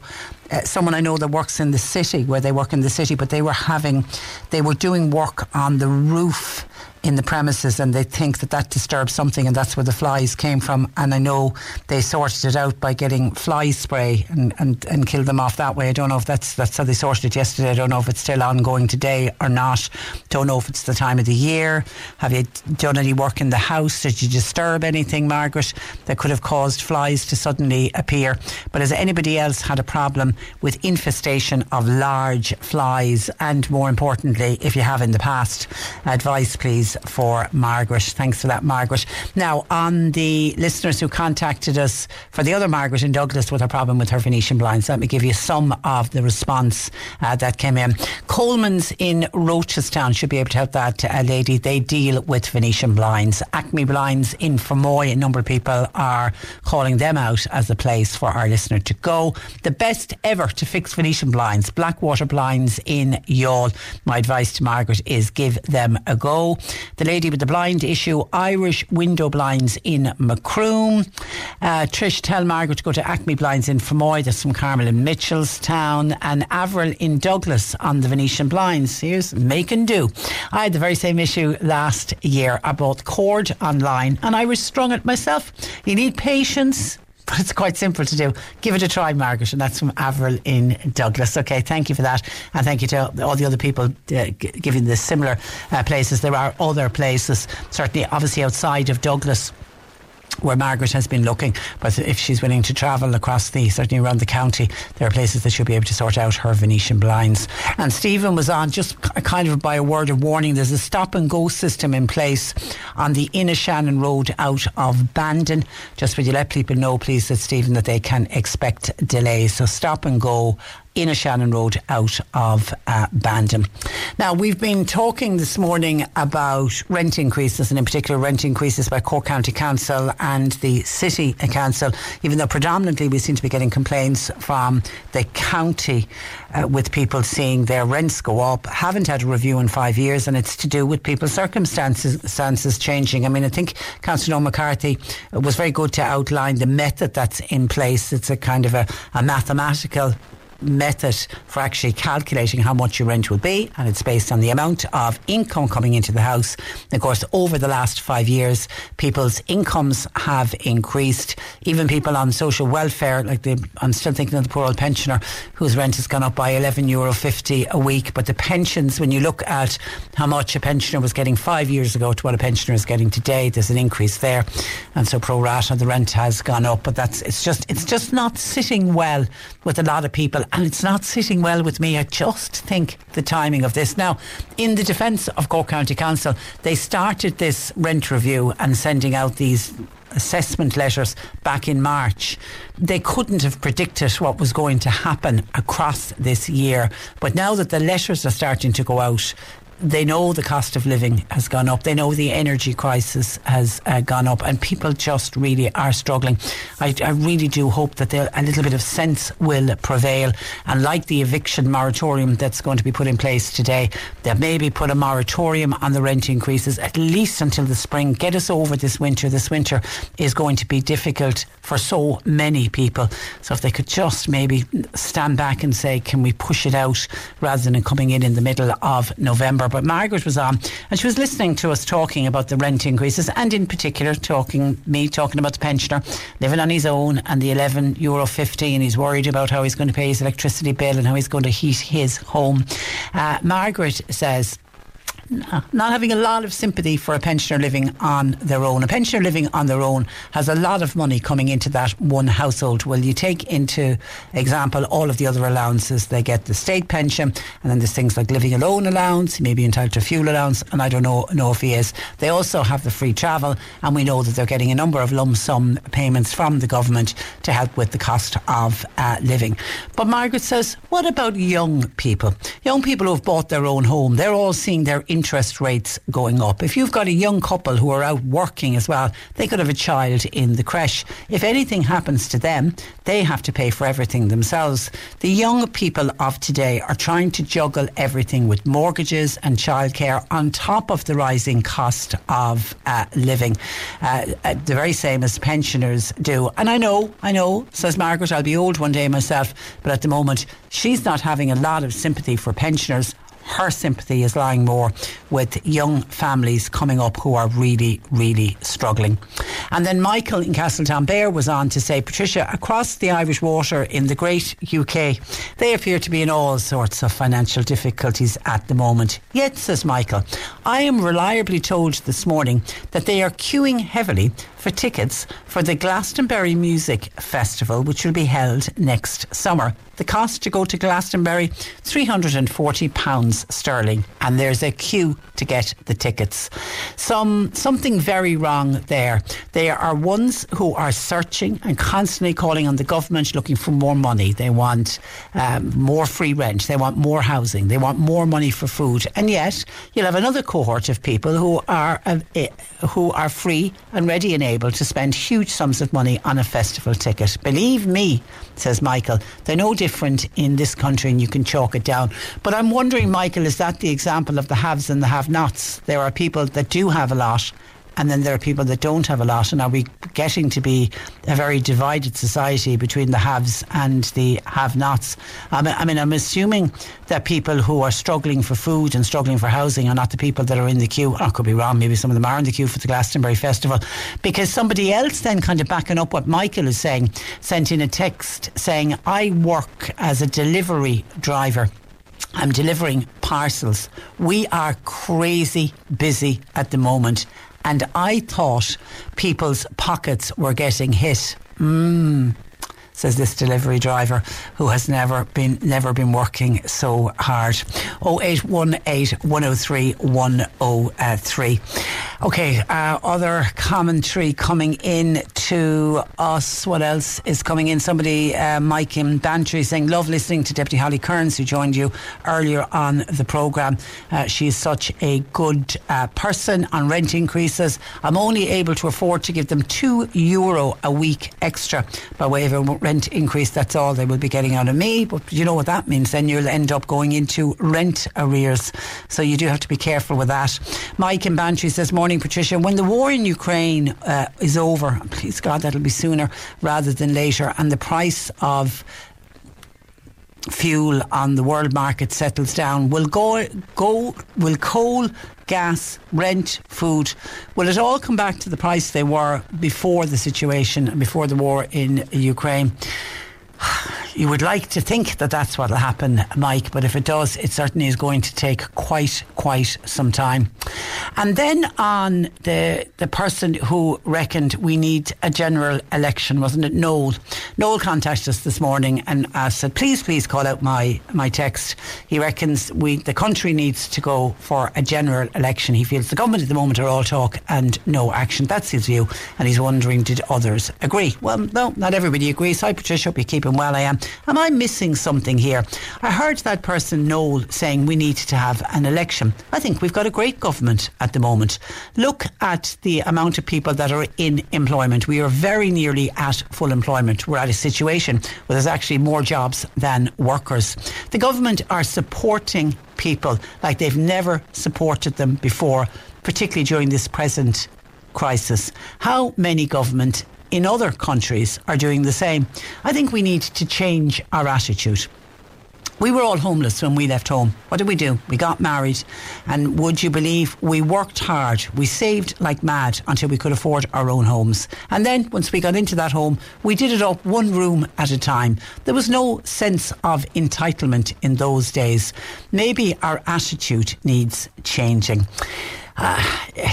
uh, someone I know that works in the city, where they work in the city, but they were having, they were doing work on the roof in the premises and they think that that disturbed something and that's where the flies came from. And I know they sorted it out by getting fly spray and, and, and killed them off that way. I don't know if that's that's how they sorted it yesterday. I don't know if it's still ongoing today or not. Don't know if it's the time of the year. Have you done any work in the house? Did you disturb anything Margaret that could have caused flies to suddenly appear? But has anybody else had a problem with infestation of large flies? And more importantly if you have in the past advice please for Margaret. Thanks for that Margaret. Now on the listeners who contacted us for the other Margaret in Douglas with her problem with her Venetian blinds let me give you some of the response uh, that came in. Coleman's in Rochestown should be able to help that uh, lady. They deal with Venetian blinds. Acme Blinds in Fermoy a number of people are calling them out as a place for our listener to go. The best ever to fix Venetian blinds Blackwater blinds in Youghal my advice to Margaret is give them a go the lady with the blind issue Irish window blinds in Macroom. Uh, Trish tell Margaret to go to Acme Blinds in Fermoy there's some Carmel in Mitchellstown and Averil in Douglas on the Venetian blinds. Here's make and do. I had the very same issue last year. I bought cord online and I was strung it myself. You need patience but it's quite simple to do. Give it a try, Margaret, and that's from Averil in Douglas. Okay, thank you for that, and thank you to all the other people uh, g- giving the similar uh, places. There are other places, certainly, obviously outside of Douglas. Where Margaret has been looking. But if she's willing to travel across the, certainly around the county, there are places that she'll be able to sort out her Venetian blinds. And Stephen was on just kind of by a word of warning. There's a stop and go system in place on the Innishannon Road out of Bandon. Just would you let people know, please, that Stephen, that they can expect delays. So stop and go Shannon Road out of uh, Bandon. Now, we've been talking this morning about rent increases and in particular rent increases by Cork County Council and the City Council, even though predominantly we seem to be getting complaints from the county uh, with people seeing their rents go up. Haven't had a review in five years and it's to do with people's circumstances, circumstances changing. I mean, I think Councillor McCarthy was very good to outline the method that's in place. It's a kind of a, a mathematical method for actually calculating how much your rent will be, and it's based on the amount of income coming into the house. Of course, over the last five years, people's incomes have increased. Even people on social welfare, like the, I'm still thinking of the poor old pensioner whose rent has gone up by 11 euro 50 a week. But the pensions, when you look at how much a pensioner was getting five years ago to what a pensioner is getting today, there's an increase there, and so pro rata the rent has gone up. But that's it's just it's just not sitting well with a lot of people and it's not sitting well with me. I just think the timing of this. Now, in the defence of Cork County Council, they started this rent review and sending out these assessment letters back in March. They couldn't have predicted what was going to happen across this year. But now that the letters are starting to go out, they know the cost of living has gone up. They know the energy crisis has uh, gone up, and people just really are struggling. I, I really do hope that a little bit of sense will prevail. And like the eviction moratorium that's going to be put in place today, that maybe put a moratorium on the rent increases at least until the spring. Get us over this winter. This winter is going to be difficult for so many people. So if they could just maybe stand back and say, can we push it out rather than coming in in the middle of November? But Margaret was on and she was listening to us talking about the rent increases and in particular talking me talking about the pensioner living on his own and the 11 euro 50 and he's worried about how he's going to pay his electricity bill and how he's going to heat his home. Uh, Margaret says not having a lot of sympathy for a pensioner living on their own. A pensioner living on their own has a lot of money coming into that one household. Well, you take into example all of the other allowances. They get the state pension, and then there's things like living alone allowance. He may be entitled to fuel allowance, and I don't know, know if he is. They also have the free travel, and we know that they're getting a number of lump sum payments from the government to help with the cost of uh, living. But Margaret says, what about young people? Young people who have bought their own home, they're all seeing their interest rates going up. If you've got a young couple who are out working as well, they could have a child in the creche. If anything happens to them, they have to pay for everything themselves. The young people of today are trying to juggle everything with mortgages and childcare on top of the rising cost of uh, living, uh, uh, the very same as pensioners do. And I know, I know, says Margaret, I'll be old one day myself, but at the moment she's not having a lot of sympathy for pensioners her sympathy is lying more with young families coming up who are really, really struggling. And then Michael in Castletownbere was on to say, Patricia, across the Irish water in the great UK, they appear to be in all sorts of financial difficulties at the moment. Yet, says Michael, I am reliably told this morning that they are queuing heavily for tickets for the Glastonbury Music Festival, which will be held next summer. The cost to go to Glastonbury, £340 sterling, and there's a queue to get the tickets. Some Something very wrong there. There are ones who are searching and constantly calling on the government looking for more money. They want um, more free rent, they want more housing, they want more money for food, and yet you'll have another cohort of people who are, uh, who are free and ready and able to spend huge sums of money on a festival ticket. Believe me, says Michael, they're no different different in this country and you can chalk it down. But I'm wondering, Michael, is that the example of the haves and the have nots? There are people that do have a lot and then there are people that don't have a lot. And are we getting to be a very divided society between the haves and the have-nots? I mean, I'm assuming that people who are struggling for food and struggling for housing are not the people that are in the queue. I could be wrong. Maybe some of them are in the queue for the Glastonbury Festival, because somebody else then kind of backing up what Michael is saying sent in a text saying, "I work as a delivery driver." I'm delivering parcels. We are crazy busy at the moment and I thought people's pockets were getting hit. Mmm says this delivery driver who has never been never been working so hard. 0818 103 103. Okay, uh, other commentary coming in to us. What else is coming in? Somebody, uh, Mike in Bantry, saying, Love listening to Deputy Holly Cairns, who joined you earlier on the programme. Uh, she's such a good uh, person on rent increases. I'm only able to afford to give them two euro a week extra by way of a rent increase. That's all they will be getting out of me. But you know what that means? Then you'll end up going into rent arrears. So you do have to be careful with that. Mike in Bantry says, Morning Patricia. When the war in Ukraine uh, is over, [laughs] please God, that'll be sooner rather than later, and the price of fuel on the world market settles down, will go go will coal, gas, rent, food, will it all come back to the price they were before the situation, before the war in Ukraine? You would like to think that that's what will happen, Mike, but if it does, it certainly is going to take quite, quite some time. And then on the the person who reckoned we need a general election, wasn't it? Noel. Noel contacted us this morning and uh, said, please, please call out my, my text. He reckons we the country needs to go for a general election. He feels the government at the moment are all talk and no action. That's his view. And he's wondering, did others agree? Well, no, not everybody agrees. Hi, Patricia. Hope you're well. I am. Am I missing something here? I heard that person, Noel, saying we need to have an election. I think we've got a great government at the moment. Look at the amount of people that are in employment. We are very nearly at full employment. We're at a situation where there's actually more jobs than workers. The government are supporting people like they've never supported them before, particularly during this present crisis. How many government in other countries are doing the same. I think we need to change our attitude. We were all homeless when we left home. What did we do? We got married, and would you believe we worked hard? We saved like mad until we could afford our own homes. And then, once we got into that home, we did it up one room at a time. There was no sense of entitlement in those days. Maybe our attitude needs changing. Uh,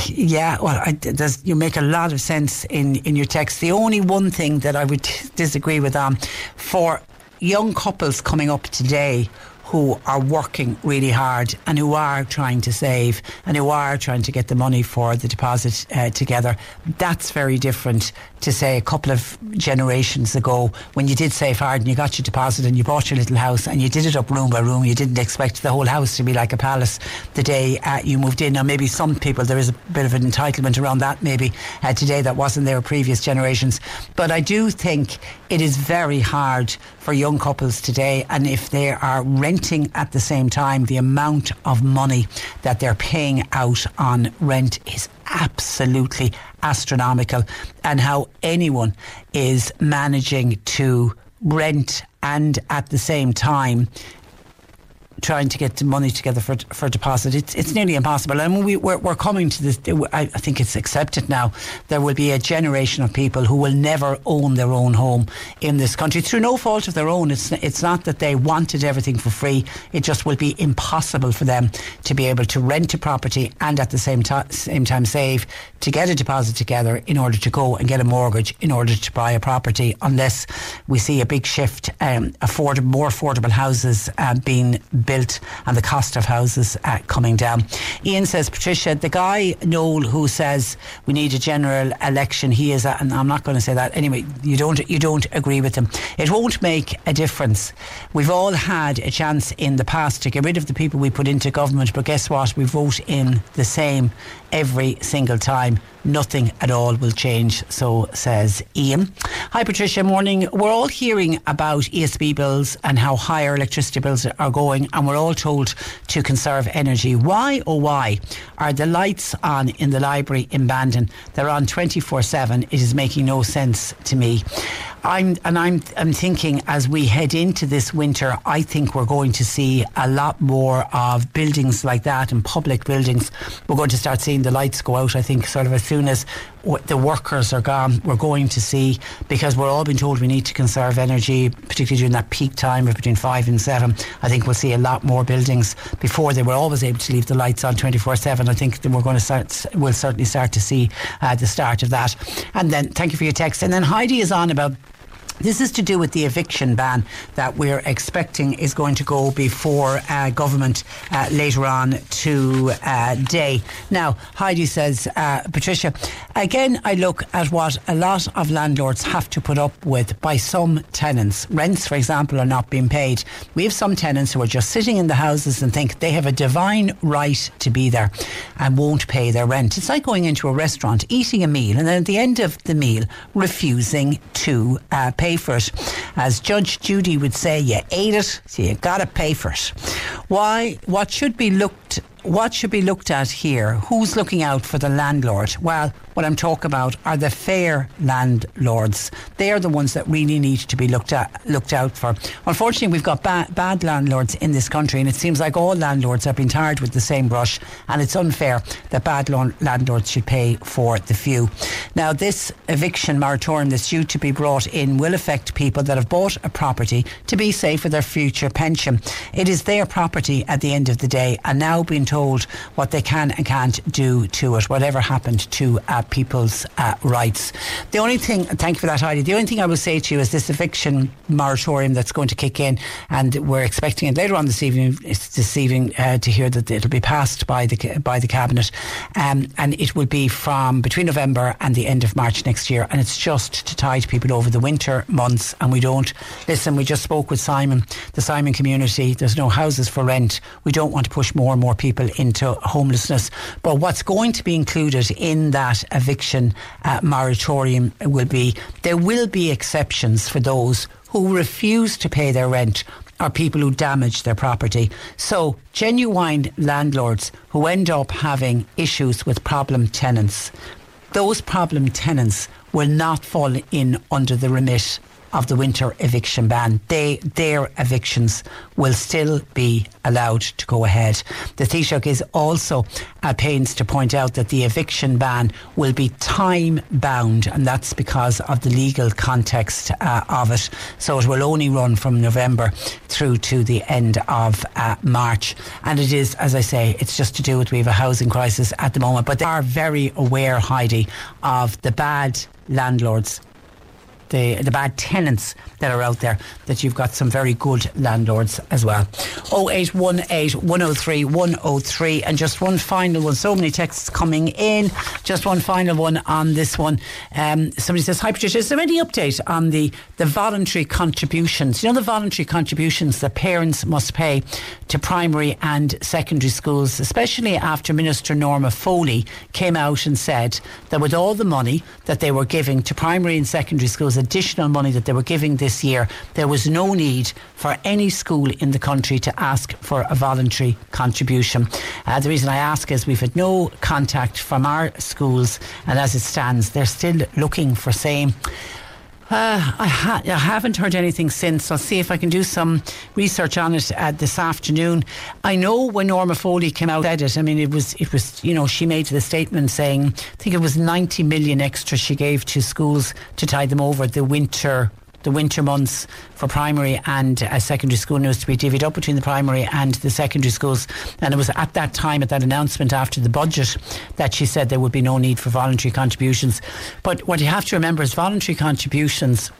yeah, well, I, you make a lot of sense in, in your text. The only one thing that I would disagree with on um, for young couples coming up today who are working really hard and who are trying to save and who are trying to get the money for the deposit uh, together. That's very different to say a couple of generations ago when you did save hard and you got your deposit and you bought your little house and you did it up room by room. You didn't expect the whole house to be like a palace the day uh, you moved in. Now, maybe some people, there is a bit of an entitlement around that maybe uh, today that wasn't there previous generations. But I do think it is very hard for young couples today. And if they are renting at the same time, the amount of money that they're paying out on rent is absolutely astronomical and how anyone is managing to rent and at the same time trying to get the money together for for deposit. It's it's nearly impossible. And we we're, we're coming to this. I, think it's accepted now. There will be a generation of people who will never own their own home in this country through no fault of their own. It's it's not that they wanted everything for free. It just will be impossible for them to be able to rent a property and at the same time same time save to get a deposit together in order to go and get a mortgage in order to buy a property unless we see a big shift, um, more affordable houses uh, being built and the cost of houses uh, coming down. Ian says, Patricia, the guy Noel who says we need a general election, he is, a, and I'm not going to say that anyway. You don't, you don't agree with him. It won't make a difference. We've all had a chance in the past to get rid of the people we put into government, but guess what? We vote in the same every single time. Nothing at all will change, so says Ian. Hi, Patricia. Morning. We're all hearing about ESB bills and how higher electricity bills are going, and we're all told to conserve energy. Why, oh, why are the lights on in the library in Bandon? They're on 24 7. It is making no sense to me. I'm and I'm I'm thinking as we head into this winter, I think we're going to see a lot more of buildings like that and public buildings. We're going to start seeing the lights go out. I think sort of as soon as the workers are gone, we're going to see, because we're all being told we need to conserve energy, particularly during that peak time of between five and seven. I think we'll see a lot more buildings. Before they were always able to leave the lights on 24 7. I think we're going to start, we'll certainly start to see uh, the start of that. And then, thank you for your text. And then Heidi is on about this is to do with the eviction ban that we're expecting is going to go before uh, government uh, later on today. Now, Heidi says, uh, Patricia, again, I look at what a lot of landlords have to put up with by some tenants. Rents, for example, are not being paid. We have some tenants who are just sitting in the houses and think they have a divine right to be there and won't pay their rent. It's like going into a restaurant, eating a meal, and then at the end of the meal, refusing to uh, pay pay for it. As Judge Judy would say, you ate it, so you got to pay for it. Why? What should be looked what should be looked at here? Who's looking out for the landlord? Well, what I'm talking about are the fair landlords. They are the ones that really need to be looked at, looked out for. Unfortunately, we've got ba- bad landlords in this country, and it seems like all landlords have been tarred with the same brush, and it's unfair that bad landlords should pay for the few. Now, this eviction moratorium that's due to be brought in will affect people that have bought a property to be safe for their future pension. It is their property at the end of the day, and now being told what they can and can't do to it, whatever happened to uh, people's uh, rights. The only thing, thank you for that, Heidi. The only thing I will say to you is this eviction moratorium that's going to kick in, and we're expecting it later on this evening. It's this evening uh, to hear that it'll be passed by the by the cabinet, um, and it will be from between November and the end of March next year. And it's just to tide people over the winter months. And we don't listen. We just spoke with Simon, the Simon community. There's no houses for rent. We don't want to push more and more people people into homelessness. But what's going to be included in that eviction uh, moratorium will be there will be exceptions for those who refuse to pay their rent or people who damage their property. So, genuine landlords who end up having issues with problem tenants, those problem tenants will not fall in under the remit of the winter eviction ban. They, their evictions will still be allowed to go ahead. The Taoiseach is also at pains to point out that the eviction ban will be time bound, and that's because of the legal context uh, of it. So it will only run from November through to the end of uh, March. And it is, as I say, it's just to do with we have a housing crisis at the moment. But they are very aware, Heidi, of the bad landlords the the bad tenants that are out there, that you've got some very good landlords as well. 0818 103 103. And just one final one. So many texts coming in. Just one final one on this one. Um, somebody says, Hi, Patricia, is there any update on the, the voluntary contributions? You know, the voluntary contributions that parents must pay to primary and secondary schools, especially after Minister Norma Foley came out and said that with all the money that they were giving to primary and secondary schools, additional money that they were giving this year, there was no need for any school in the country to ask for a voluntary contribution. Uh, the reason I ask is we've had no contact from our schools, and as it stands, they're still looking for same. Uh, I, ha- I, haven't heard anything since. I'll see if I can do some research on it uh, this afternoon. I know when Norma Foley came out said it. I mean, it was it was you know she made the statement saying I think it was 90 million extra she gave to schools to tide them over the winter the winter months for primary and uh, secondary school news to be divvied up between the primary and the secondary schools. And it was at that time, at that announcement after the budget, that she said there would be no need for voluntary contributions. But what you have to remember is voluntary contributions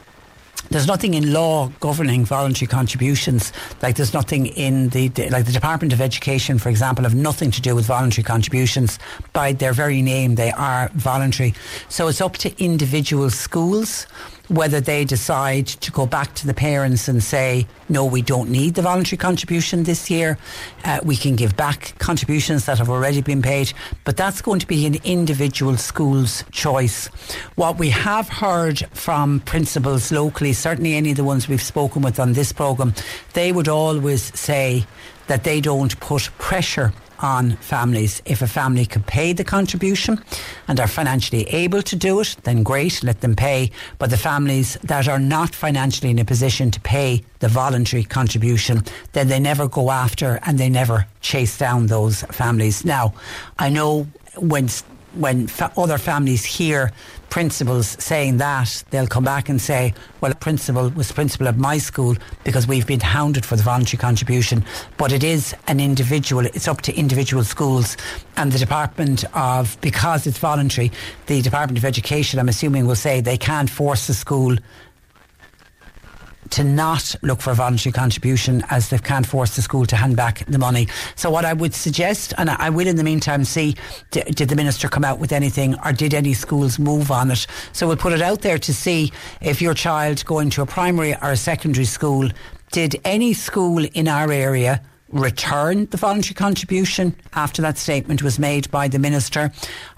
there's nothing in law governing voluntary contributions. Like there's nothing in the, like the Department of Education, for example, have nothing to do with voluntary contributions. By their very name, they are voluntary. So it's up to individual schools whether they decide to go back to the parents and say, no, we don't need the voluntary contribution this year. Uh, we can give back contributions that have already been paid, but that's going to be an individual school's choice. What we have heard from principals locally, certainly any of the ones we've spoken with on this programme, they would always say that they don't put pressure on families. If a family could pay the contribution and are financially able to do it, then great, let them pay. But the families that are not financially in a position to pay the voluntary contribution, then they never go after and they never chase down those families. Now, I know when when fa- other families hear principals saying that, they'll come back and say, well, a principal was principal at my school because we've been hounded for the voluntary contribution. But it is an individual, it's up to individual schools and the Department of, because it's voluntary, the Department of Education, I'm assuming, will say they can't force the school to not look for a voluntary contribution as they can't force the school to hand back the money. So what I would suggest, and I will in the meantime see, did, did the Minister come out with anything or did any schools move on it? So we'll put it out there to see if your child going to a primary or a secondary school, did any school in our area return the voluntary contribution after that statement was made by the minister?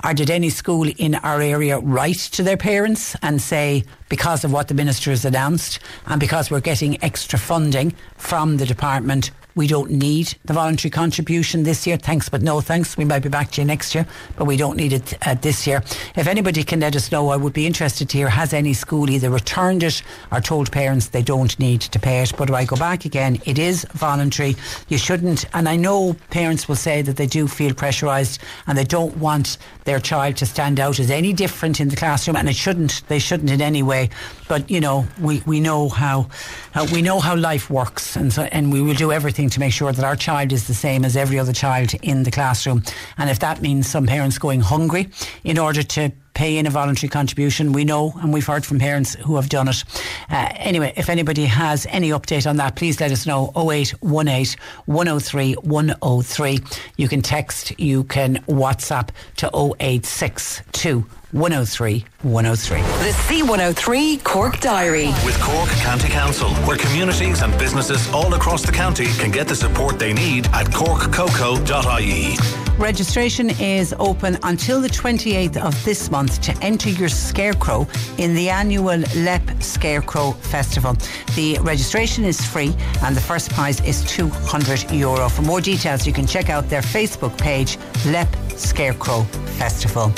Or did any school in our area write to their parents and say, because of what the minister has announced and because we're getting extra funding from the department, we don't need the voluntary contribution this year. Thanks, but no thanks. We might be back to you next year, but we don't need it uh, this year. If anybody can let us know, I would be interested to hear has any school either returned it or told parents they don't need to pay it. But if I go back again, it is voluntary. You shouldn't, and I know parents will say that they do feel pressurised and they don't want their child to stand out as any different in the classroom, and it shouldn't. They shouldn't in any way. But you know, we, we know how, how we know how life works, and so, and we will do everything to make sure that our child is the same as every other child in the classroom. And if that means some parents going hungry in order to pay in a voluntary contribution. We know and we've heard from parents who have done it. Uh, anyway, if anybody has any update on that, please let us know 0818 103 103. You can text, you can WhatsApp to 0862 103 103. The C103 Cork Diary. With Cork County Council, where communities and businesses all across the county can get the support they need at corkcoco.ie. Registration is open until the 28th of this month to enter your scarecrow in the annual LEP Scarecrow Festival. The registration is free and the first prize is 200 euro. For more details, you can check out their Facebook page, LEP Scarecrow Festival.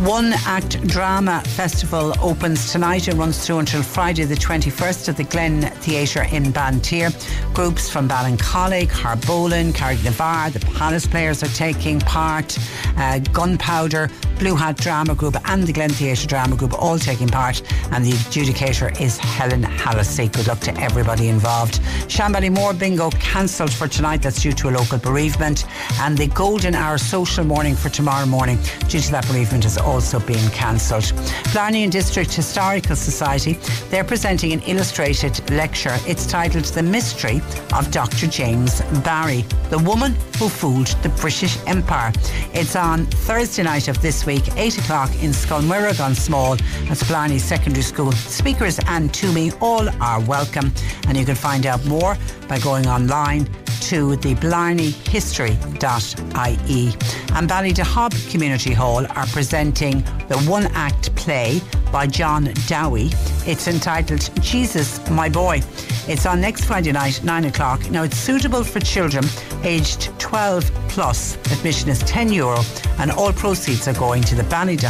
One Act Drama Festival opens tonight and runs through until Friday the 21st at the Glen Theatre in Banteer. Groups from Ballincollig, Harbolin, Carrignavar, the Palace Players are taking part. Uh, Gunpowder, Blue Hat Drama Group and the Glen Theatre Drama Group all taking part and the adjudicator is Helen Hallisey. Good luck to everybody involved. Shanballymore Bingo cancelled for tonight. That's due to a local bereavement and the Golden Hour Social Morning for tomorrow morning due to that bereavement has also been cancelled. Blarney and District Historical Society, they're presenting an illustrated lecture. It's titled The Mystery of Dr. James Barry, the woman who fooled the British Empire. It's on Thursday night of this week, 8 o'clock in Scoil Mhuire gan Smál. at Blarney Secondary School. Speakers and Toomey all are welcome. And you can find out more by going online to the blarneyhistory.ie. And Ballydehob Community Hall are presenting the one act play by John Dowie. It's entitled Jesus, My Boy. It's on next Friday night, 9 o'clock. Now, it's suitable for children aged 12 plus. Admission is 10 euro, and all proceeds are going to the Ballydehob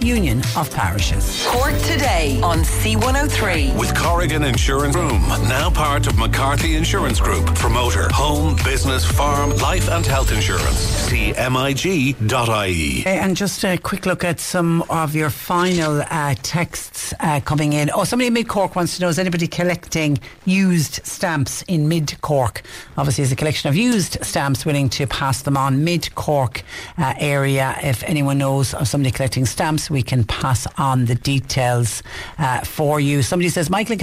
Union of Parishes. Cork today on C103. With Corrigan Insurance Room, now part of McCarthy Insurance Group. Promoter, home, business, farm, life and health insurance. See MIG.ie. Okay, and just a quick look at some of your final uh, texts uh, coming in. Oh, somebody in Mid Cork wants to know is anybody collecting used stamps in Mid Cork? Obviously, there's a collection of used stamps willing to pass them on. Mid Cork uh, area, if anyone knows of somebody collecting stamps, we can pass on the details uh, for you. Somebody says Michael in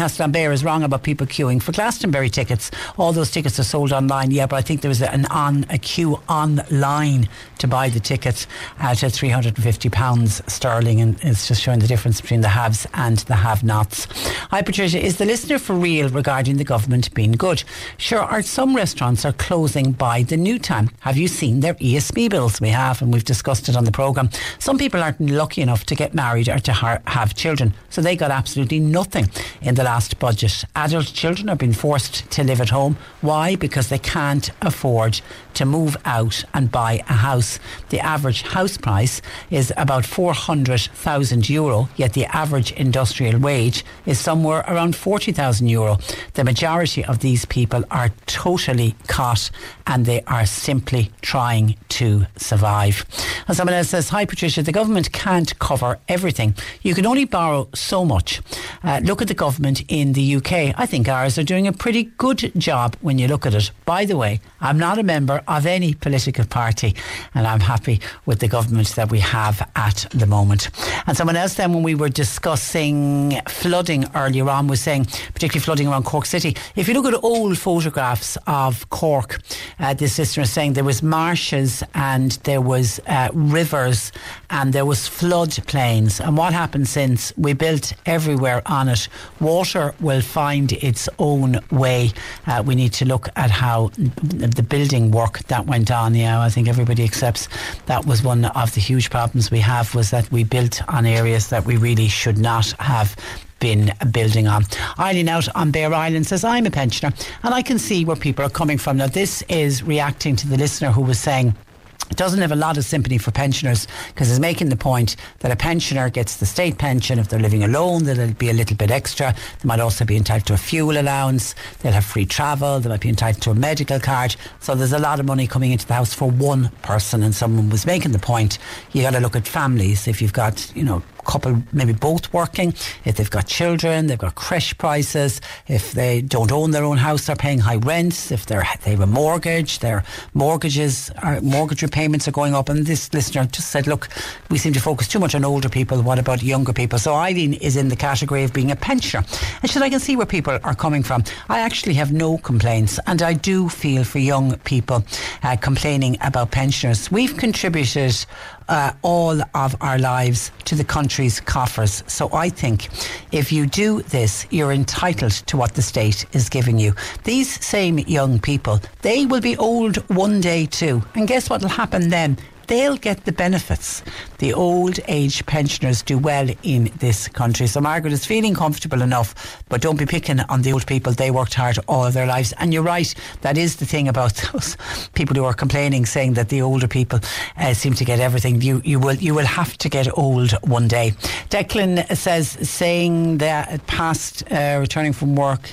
is wrong about people queuing for Glastonbury tickets. All those tickets are sold online. Yeah, but I think there was an on a queue online to buy the tickets at three hundred and fifty pounds sterling, and it's just showing the difference between the haves and the have-nots. Hi, Patricia. Is the listener for real regarding the government being good? Sure. Are some restaurants are closing by the new time? Have you seen their ESB bills? We have, and we've discussed it on the program. Some people aren't lucky enough to get married or to ha- have children. So they got absolutely nothing in the last budget. Adult children are being forced to live at home. Why? Because they can't afford to move out and buy a house. The average house price is about 400,000 euro, yet the average industrial wage is somewhere around 40,000 euro. The majority of these people are totally caught and they are simply trying to survive. And someone else says, Hi Patricia, the government can't cover everything. You can only borrow so much. Uh, look at the government in the UK. I think ours are doing a pretty good job when you look at it. By the way, I'm not a member of any political party and I'm happy with the government that we have at the moment. And someone else then when we were discussing flooding earlier on was saying, particularly flooding around Cork City, if you look at old photographs of Cork, uh, this sister is saying there was marshes and there was uh, rivers and there was flood plains. And what happened since we built everywhere on it? Water will find its own way. Uh, we need to look at how the building work that went on. Yeah, I think everybody accepts that was one of the huge problems we have was that we built on areas that we really should not have been building on. Eileen out on Bere Island says, I'm a pensioner and I can see where people are coming from. Now, this is reacting to the listener who was saying, it doesn't have a lot of sympathy for pensioners because he's making the point that a pensioner gets the state pension if they're living alone there'll be a little bit extra. They might also be entitled to a fuel allowance. They'll have free travel. They might be entitled to a medical card. So there's a lot of money coming into the house for one person and someone was making the point. You got to look at families. If you've got you know couple maybe both working, if they've got children, they've got creche prices, if they don't own their own house, they're paying high rents, if they're they have a mortgage, their mortgages are, mortgage repayments are going up. And this listener just said, look, we seem to focus too much on older people. What about younger people? So Eileen is in the category of being a pensioner. And she said, I can see where people are coming from. I actually have no complaints and I do feel for young people uh, complaining about pensioners. We've contributed uh, all of our lives to the country's coffers. So I think if you do this, you're entitled to what the state is giving you. These same young people, they will be old one day too. And guess what will happen then? They'll get the benefits. The old age pensioners do well in this country. So Margaret is feeling comfortable enough, but don't be picking on the old people. They worked hard all their lives. And you're right, that is the thing about [laughs] those people who are complaining, saying that the older people uh, seem to get everything. You, you, will, you will have to get old one day. Declan says, saying that past uh, returning from work,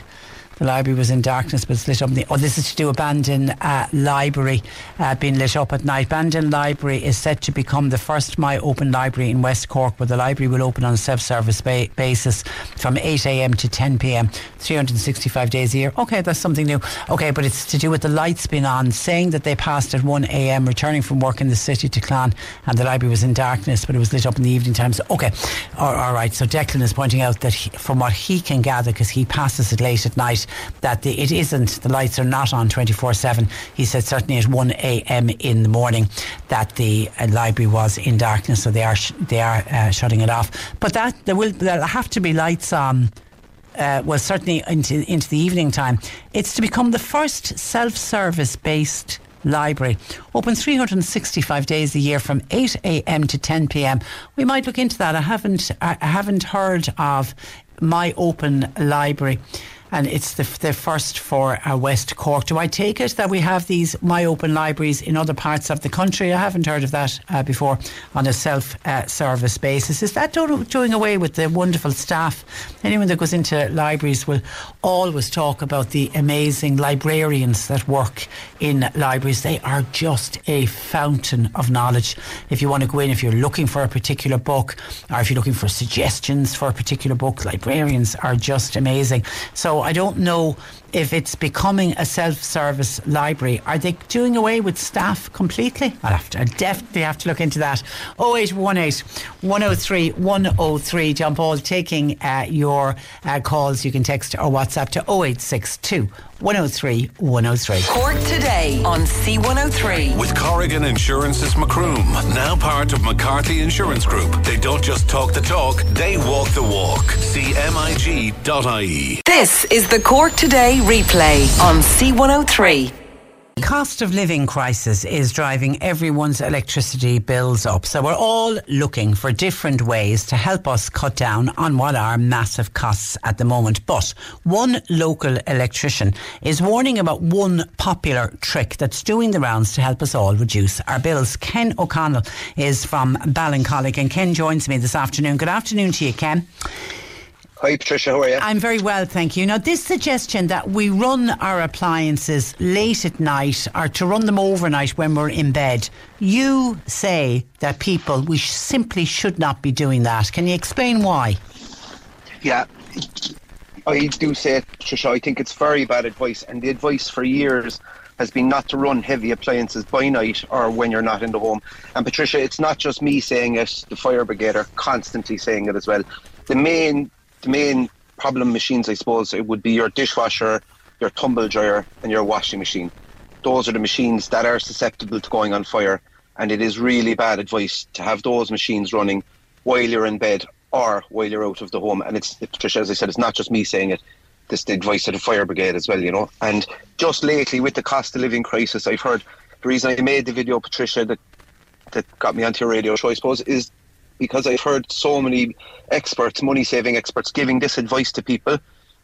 the library was in darkness but it's lit up. The, oh, this is to do a Bandon uh, library uh, being lit up at night. Bandon Library is set to become the first My Open library in West Cork, where the library will open on a self-service ba- basis from 8am to 10pm, 365 days a year. Okay, that's something new. Okay, but it's to do with the lights being on, saying that they passed at 1am, returning from work in the city to Clon, and the library was in darkness, but it was lit up in the evening times. Okay, all, all right. So Declan is pointing out that he, from what he can gather, because he passes it late at night, that the, it isn't, the lights are not on 24 7. He said certainly at 1 a.m. in the morning that the uh, library was in darkness, so they are, sh- they are uh, shutting it off. But that there will there'll have to be lights on. Uh, well, certainly into into the evening time. It's to become the first self-service based library. Open 365 days a year from 8 a.m. to 10 p.m. We might look into that. I haven't I haven't heard of my open library and it's the, the first for uh, West Cork. Do I take it that we have these My Open libraries in other parts of the country? I haven't heard of that uh, before on a self uh, service basis. Is that do- doing away with the wonderful staff? Anyone that goes into libraries will always talk about the amazing librarians that work in libraries. They are just a fountain of knowledge. If you want to go in, if you're looking for a particular book, or if you're looking for suggestions for a particular book, librarians are just amazing. So I don't know if it's becoming a self-service library. Are they doing away with staff completely? I'll have to, I definitely have to look into that. 0818 103 103. John Paul taking uh, your uh, calls. You can text or WhatsApp to 0862 103 103. Cork today on C103. With Corrigan Insurance's Macroom, now part of McCarthy Insurance Group. They don't just talk the talk, they walk the walk. CMIG.ie. This is the Cork Today replay on C103. Cost of living crisis is driving everyone's electricity bills up. So we're all looking for different ways to help us cut down on what are massive costs at the moment. But one local electrician is warning about one popular trick that's doing the rounds to help us all reduce our bills. Ken O'Connell is from Ballincollig and Ken joins me this afternoon. Good afternoon to you, Ken. Hi, Patricia. How are you? I'm very well, thank you. Now, this suggestion that we run our appliances late at night or to run them overnight when we're in bed, you say that people, we simply should not be doing that. Can you explain why? Yeah, I do say it, Patricia. I think it's very bad advice, and the advice for years has been not to run heavy appliances by night or when you're not in the home. And Patricia, it's not just me saying it, the fire brigade are constantly saying it as well. The main the main problem machines, I suppose, it would be your dishwasher, your tumble dryer, and your washing machine. Those are the machines that are susceptible to going on fire, and it is really bad advice to have those machines running while you're in bed or while you're out of the home. And it's, Patricia, as I said, it's not just me saying it. This the advice of the fire brigade as well, you know. And just lately, with the cost of living crisis, I've heard the reason I made the video, Patricia, that that got me onto your radio show, I suppose, is because I've heard so many experts, money saving experts, giving this advice to people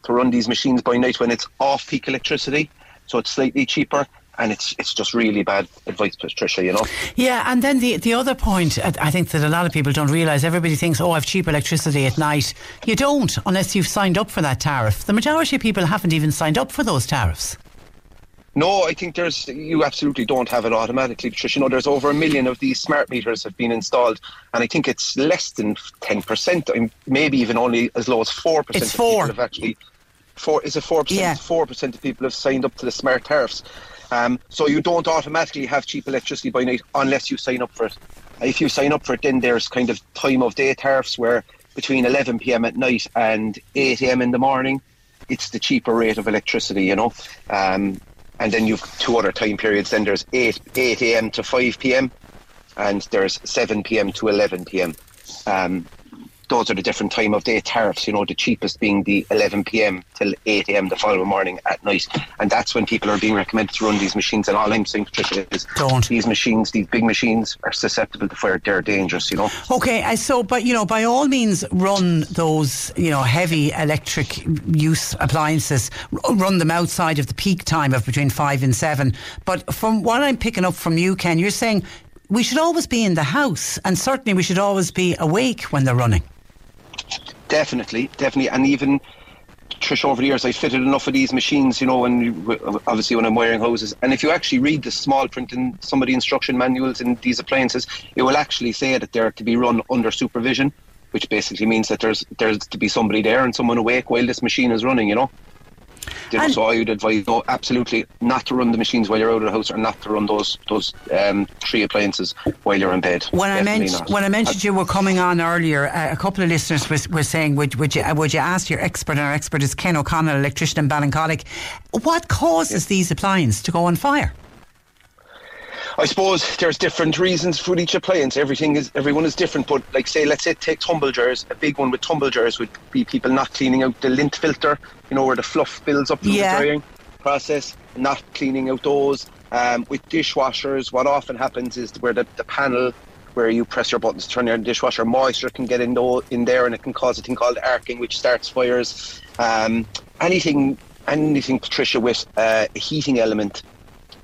to run these machines by night when it's off peak electricity, so it's slightly cheaper. And it's it's just really bad advice, Patricia. You know. Yeah, and then the the other point I think that a lot of people don't realise. Everybody thinks, oh, I've cheap electricity at night. You don't, unless you've signed up for that tariff. The majority of people haven't even signed up for those tariffs. No, I think there's you absolutely don't have it automatically, Patricia. You know, there's over a million of these smart meters have been installed, and I think it's less than ten percent, maybe even only as low as four percent. It's four. Have actually, four is it four percent? Four percent of people have signed up to the smart tariffs. Um, so you don't automatically have cheap electricity by night unless you sign up for it. If you sign up for it, then there's kind of time of day tariffs where between 11 p.m. at night and 8 a.m. in the morning, it's the cheaper rate of electricity. You know. Um, and then you've two other time periods. Then there's 8, 8 a.m. to 5 p.m. and there's 7 p.m. to 11 p.m. Um, those are the different time of day tariffs, you know, the cheapest being the 11 p.m. till 8 a.m. the following morning at night. And that's when people are being recommended to run these machines. And all I'm saying, Patricia, is Don't. these machines, these big machines, are susceptible to fire. They're dangerous, you know. Okay, so, but, you know, by all means, run those, you know, heavy electric use appliances, run them outside of the peak time of between 5 and 7. But from what I'm picking up from you, Ken, you're saying we should always be in the house and certainly we should always be awake when they're running. Definitely, definitely, and even Trish, over the years, I fitted enough of these machines, you know, and obviously when I'm wiring hoses. And if you actually read the small print in some of the instruction manuals in these appliances, it will actually say that they're to be run under supervision, which basically means that there's there's to be somebody there and someone awake while this machine is running, you know. You know, so I would advise no, absolutely not to run the machines while you're out of the house, or not to run those those um, three appliances while you're in bed. When I, mentioned not. when I mentioned you were coming on earlier, uh, a couple of listeners was, were saying, would, would you uh, would you ask your expert? And our expert is Ken O'Connell, electrician in Ballincollig. What causes these appliances to go on fire? I suppose there's different reasons for each appliance. Everything is everyone is different. But like say, let's say take tumble jars. A big one with tumble jars would be people not cleaning out the lint filter. You know where the fluff builds up from Yeah. the drying process. Not cleaning out those. Um, with dishwashers, what often happens is where the, the panel where you press your buttons to turn your dishwasher, moisture can get in, tho- in there and it can cause a thing called arcing, which starts fires. Um, anything, anything, Patricia, with uh, a heating element,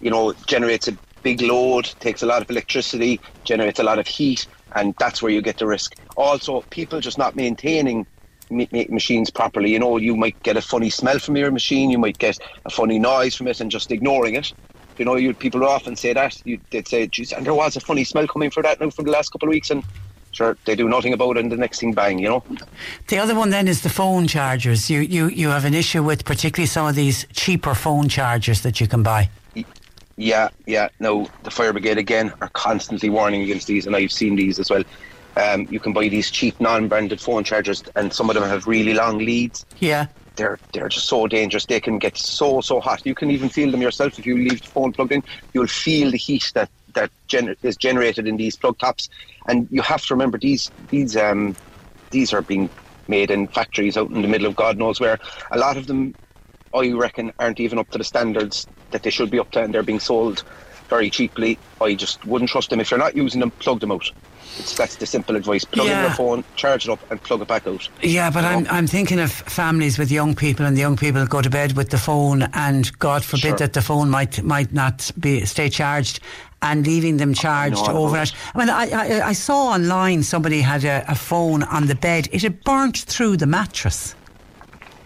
you know, generates a big load, takes a lot of electricity, generates a lot of heat, and that's where you get the risk. Also, people just not maintaining ma- ma- machines properly. You know, you might get a funny smell from your machine, you might get a funny noise from it, and just ignoring it. You know, you people often say that. You, they'd say, "Geez, and there was a funny smell coming for that now for the last couple of weeks," and sure, they do nothing about it, and the next thing, bang, you know. The other one then is the phone chargers. You you you have an issue with particularly some of these cheaper phone chargers that you can buy. Yeah, yeah. No, the fire brigade again are constantly warning against these, and I've seen these as well. Um, you can buy these cheap non-branded phone chargers, and some of them have really long leads. Yeah. They're they're just so dangerous. They can get so so hot. You can even feel them yourself if you leave the phone plugged in. You'll feel the heat that that gener- is generated in these plug tops, and you have to remember these these um these are being made in factories out in the middle of God knows where. A lot of them I reckon aren't even up to the standards that they should be up to, and they're being sold very cheaply. I just wouldn't trust them. If you're not using them, plug them out. It's, that's the simple advice. Plug in Yeah. your phone, charge it up, and plug it back out. Yeah, but I'm I'm thinking of families with young people, and the young people go to bed with the phone, and God forbid Sure. that the phone might might not be stay charged, and leaving them charged I overnight. I mean, I, I I saw online somebody had a, a phone on the bed. It had burnt through the mattress.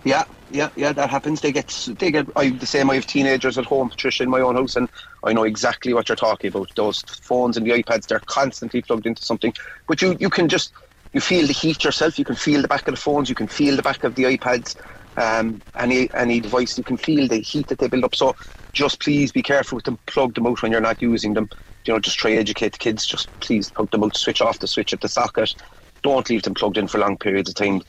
Yeah, yeah, yeah. That happens. They get, they get. I the same. I have teenagers at home, Patricia, in my own house, and I know exactly what you're talking about. Those phones and the iPads, they're constantly plugged into something. But you, you can just, you feel the heat yourself. You can feel the back of the phones. You can feel the back of the iPads. Um, any any device, you can feel the heat that they build up. So just please be careful with them. Plug them out when you're not using them. You know, just try to educate the kids. Just please plug them out. Switch off the switch at the socket. Don't leave them plugged in for long periods of time.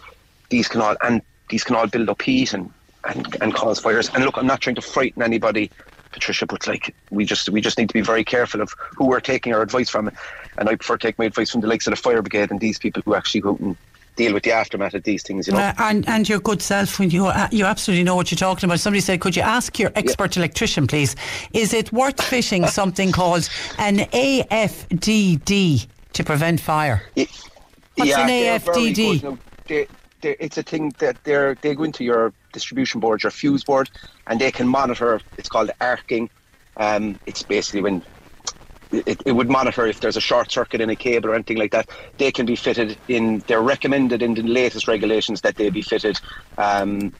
These can all and these can all build up heat and, and, and cause fires. And look, I'm not trying to frighten anybody, Patricia, but like we just we just need to be very careful of who we're taking our advice from. And I prefer to take my advice from the likes of the fire brigade and these people who actually go and deal with the aftermath of these things. You know. Uh, and and your good self when you uh, you absolutely know what you're talking about. Somebody said, could you ask your expert electrician, please? Is it worth fitting [laughs] something called an AFDD to prevent fire? What's an they're AFDD? good. Now, they, they, it's a thing that they're, they go into your distribution board, your fuse board, and they can monitor. It's called arcing. Um, it's basically when it, it would monitor if there's a short circuit in a cable or anything like that. They can be fitted in. They're recommended in the latest regulations that they be fitted. Um,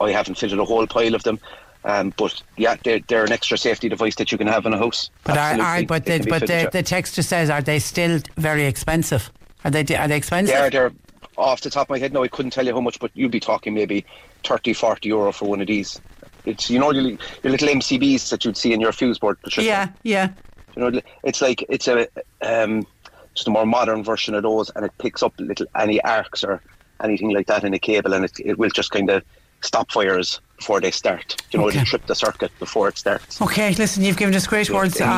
I haven't fitted a whole pile of them. Um, but yeah, they're, they're an extra safety device that you can have in a house. But are, are but They the, but the, the text just says, are they still very expensive? Are they are they expensive? They're, they're off the top of my head. No, I couldn't tell you how much, but you'd be talking maybe 30, 40 euro for one of these. It's you know your, your little MCBs that you'd see in your fuse board. Patricia. Yeah, yeah. You know, it's like it's a um, just a more modern version of those, and it picks up little any arcs or anything like that in a cable, and it, it will just kind of stop fires before they start. You know, Okay. it'll trip the circuit before it starts. Okay, listen, you've given us great Yeah, words of,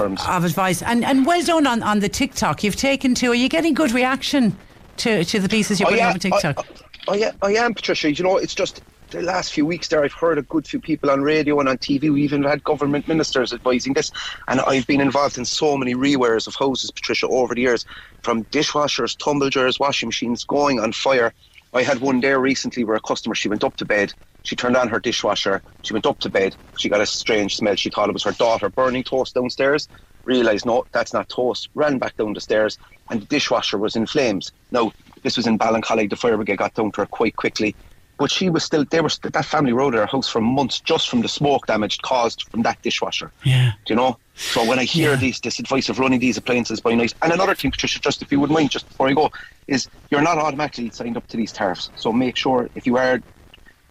of, of advice, and and well done on, on the TikTok. You've taken to. Are you getting good reaction to to the pieces you're Oh, putting yeah, up on TikTok? Oh yeah, oh, I am, Patricia. You know, it's just the last few weeks there, I've heard a good few people on radio and on TV. We even had government ministers advising this, and I've been involved in so many rewares of houses, Patricia, over the years, from dishwashers, tumble dryers, washing machines going on fire. I had one there recently where a customer she went up to bed. She turned on her dishwasher. She went up to bed. She got a strange smell. She thought it was her daughter burning toast downstairs. Realised no, that's not toast. Ran back down the stairs, and the dishwasher was in flames. Now this was in Ballincollig. The fire brigade got down to her quite quickly, but she was still. They were that family rode at her house for months just from the smoke damage caused from that dishwasher. Yeah. Do you know? So when I hear these, this advice of running these appliances by night, and another thing, Patricia, just if you wouldn't mind, just before I go, is you're not automatically signed up to these tariffs. So make sure if you are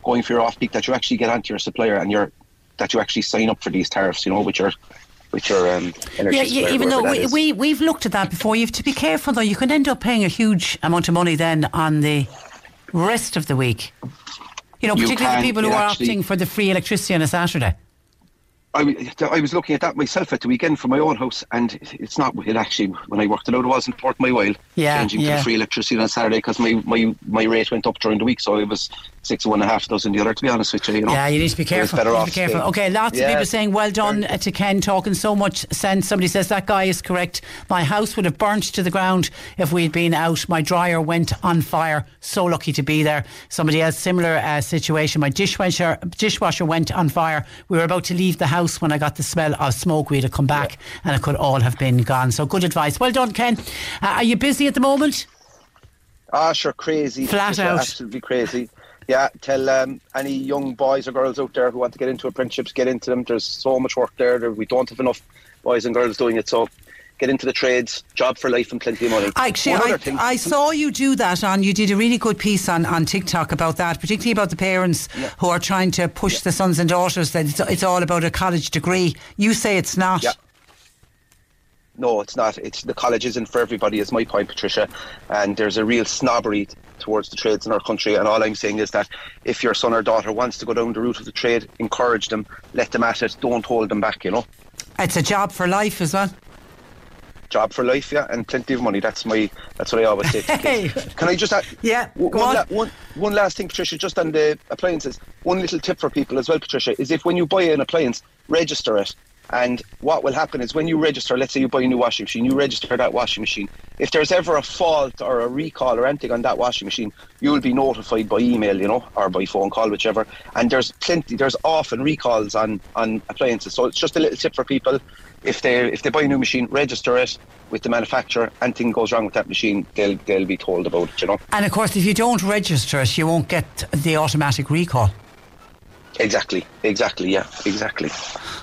going for your off peak that you actually get onto your supplier and you're that you actually sign up for these tariffs. You know, with your um, energy Yeah, yeah, even though we, we we've looked at that before, you have to be careful though. You can end up paying a huge amount of money then on the rest of the week. You know, You particularly can, the people who are actually- opting for the free electricity on a Saturday. I, I was looking at that myself at the weekend for my own house, and it's not. It actually, when I worked it out, it wasn't worth my while Yeah, changing to yeah. the free electricity on Saturday because my, my, my rate went up during the week, so it was six one and a half dozen the other. To be honest with you, you know. Yeah, you need to be careful. better You need off to be careful. staying- Okay, lots of people saying well done uh, to Ken, talking so much sense. Somebody says that guy is correct. My house would have burnt to the ground if we had been out. My dryer went on fire. So lucky to be there. Somebody else, similar uh, situation. My dishwasher dishwasher went on fire. We were about to leave the house when I got the smell of smoke. We had to come back, and it could all have been gone. So good advice. Well done, Ken. Uh, are you busy at the moment? Ah, sure, crazy. Flat Patricia, out. Absolutely crazy. Yeah, tell um, any young boys or girls out there who want to get into apprenticeships, get into them. There's so much work there. There- We don't have enough boys and girls doing it. So get into the trades, job for life and plenty of money. Actually, I, I saw you do that on. You did a really good piece on, on TikTok about that, particularly about the parents who are trying to push the sons and daughters that it's, it's all about a college degree. You say it's not. Yeah. No, it's not. It's the college isn't for everybody. Is my point, Patricia. And there's a real snobbery towards the trades in our country. And all I'm saying is that if your son or daughter wants to go down the route of the trade, encourage them, let them at it. Don't hold them back. You know. It's a job for life as well. Job for life, yeah, and plenty of money. That's my that's what I always say. Hey. Can I just add, [laughs] Yeah, one, on. la- one, one last thing, Patricia, just on the appliances. One little tip for people as well, Patricia, is if when you buy an appliance, register it. And what will happen is when you register, let's say you buy a new washing machine, you register that washing machine. If there's ever a fault or a recall or anything on that washing machine, you will be notified by email, you know, or by phone call, whichever. And there's plenty, there's often recalls on, on appliances. So it's just a little tip for people. If they if they buy a new machine, register it with the manufacturer. Anything goes wrong with that machine, they'll they'll be told about it, you know. And of course, if you don't register it, you won't get the automatic recall. Exactly, exactly, yeah, exactly.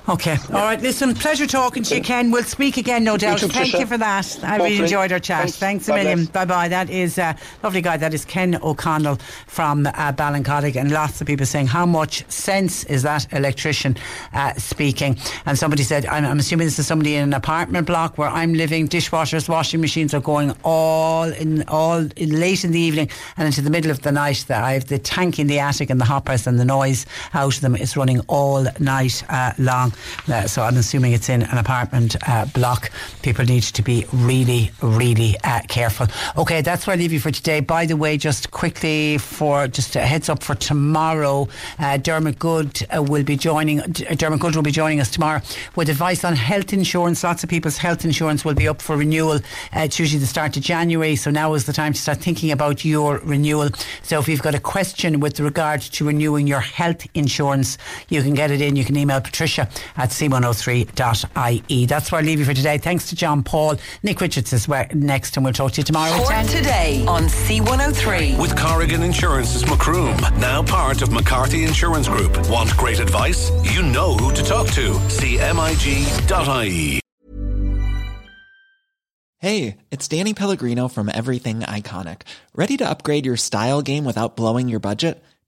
Okay. All right. Listen, pleasure talking to you, Ken. We'll speak again, no doubt. too, Thank Tricia. you for that. I really enjoyed our chat. Thanks. Thanks, a million. Bye bye. That is a lovely guy. That is Ken O'Connell from uh, Ballincollig. And lots of people saying, how much sense is that electrician uh, speaking? And somebody said, I'm, I'm assuming this is somebody in an apartment block where I'm living. Dishwashers, washing machines are going all in all in late in the evening and into the middle of the night. That I have the tank in the attic and the hoppers and the noise out of them It's running all night uh, long. Uh, so I'm assuming it's in an apartment uh, block. People need to be really, really uh, careful. Okay, that's where I leave you for today. By the way, just quickly for just a heads up for tomorrow, uh, Dermot Goode will be joining. Dermot Goode will be joining us tomorrow with advice on health insurance. Lots of people's health insurance will be up for renewal. It's usually the start of January, so now is the time to start thinking about your renewal. So if you've got a question with regard to renewing your health insurance, you can get it in. You can email Patricia at c103.ie. That's where I leave you for today. Thanks to John Paul. Nick Richards is where- next, and we'll talk to you tomorrow at 10. today on C103. With Corrigan Insurance's Macroom, now part of McCarthy Insurance Group. Want great advice? You know who to talk to. CMIG.ie. Hey, it's Danny Pellegrino from Everything Iconic. Ready to upgrade your style game without blowing your budget?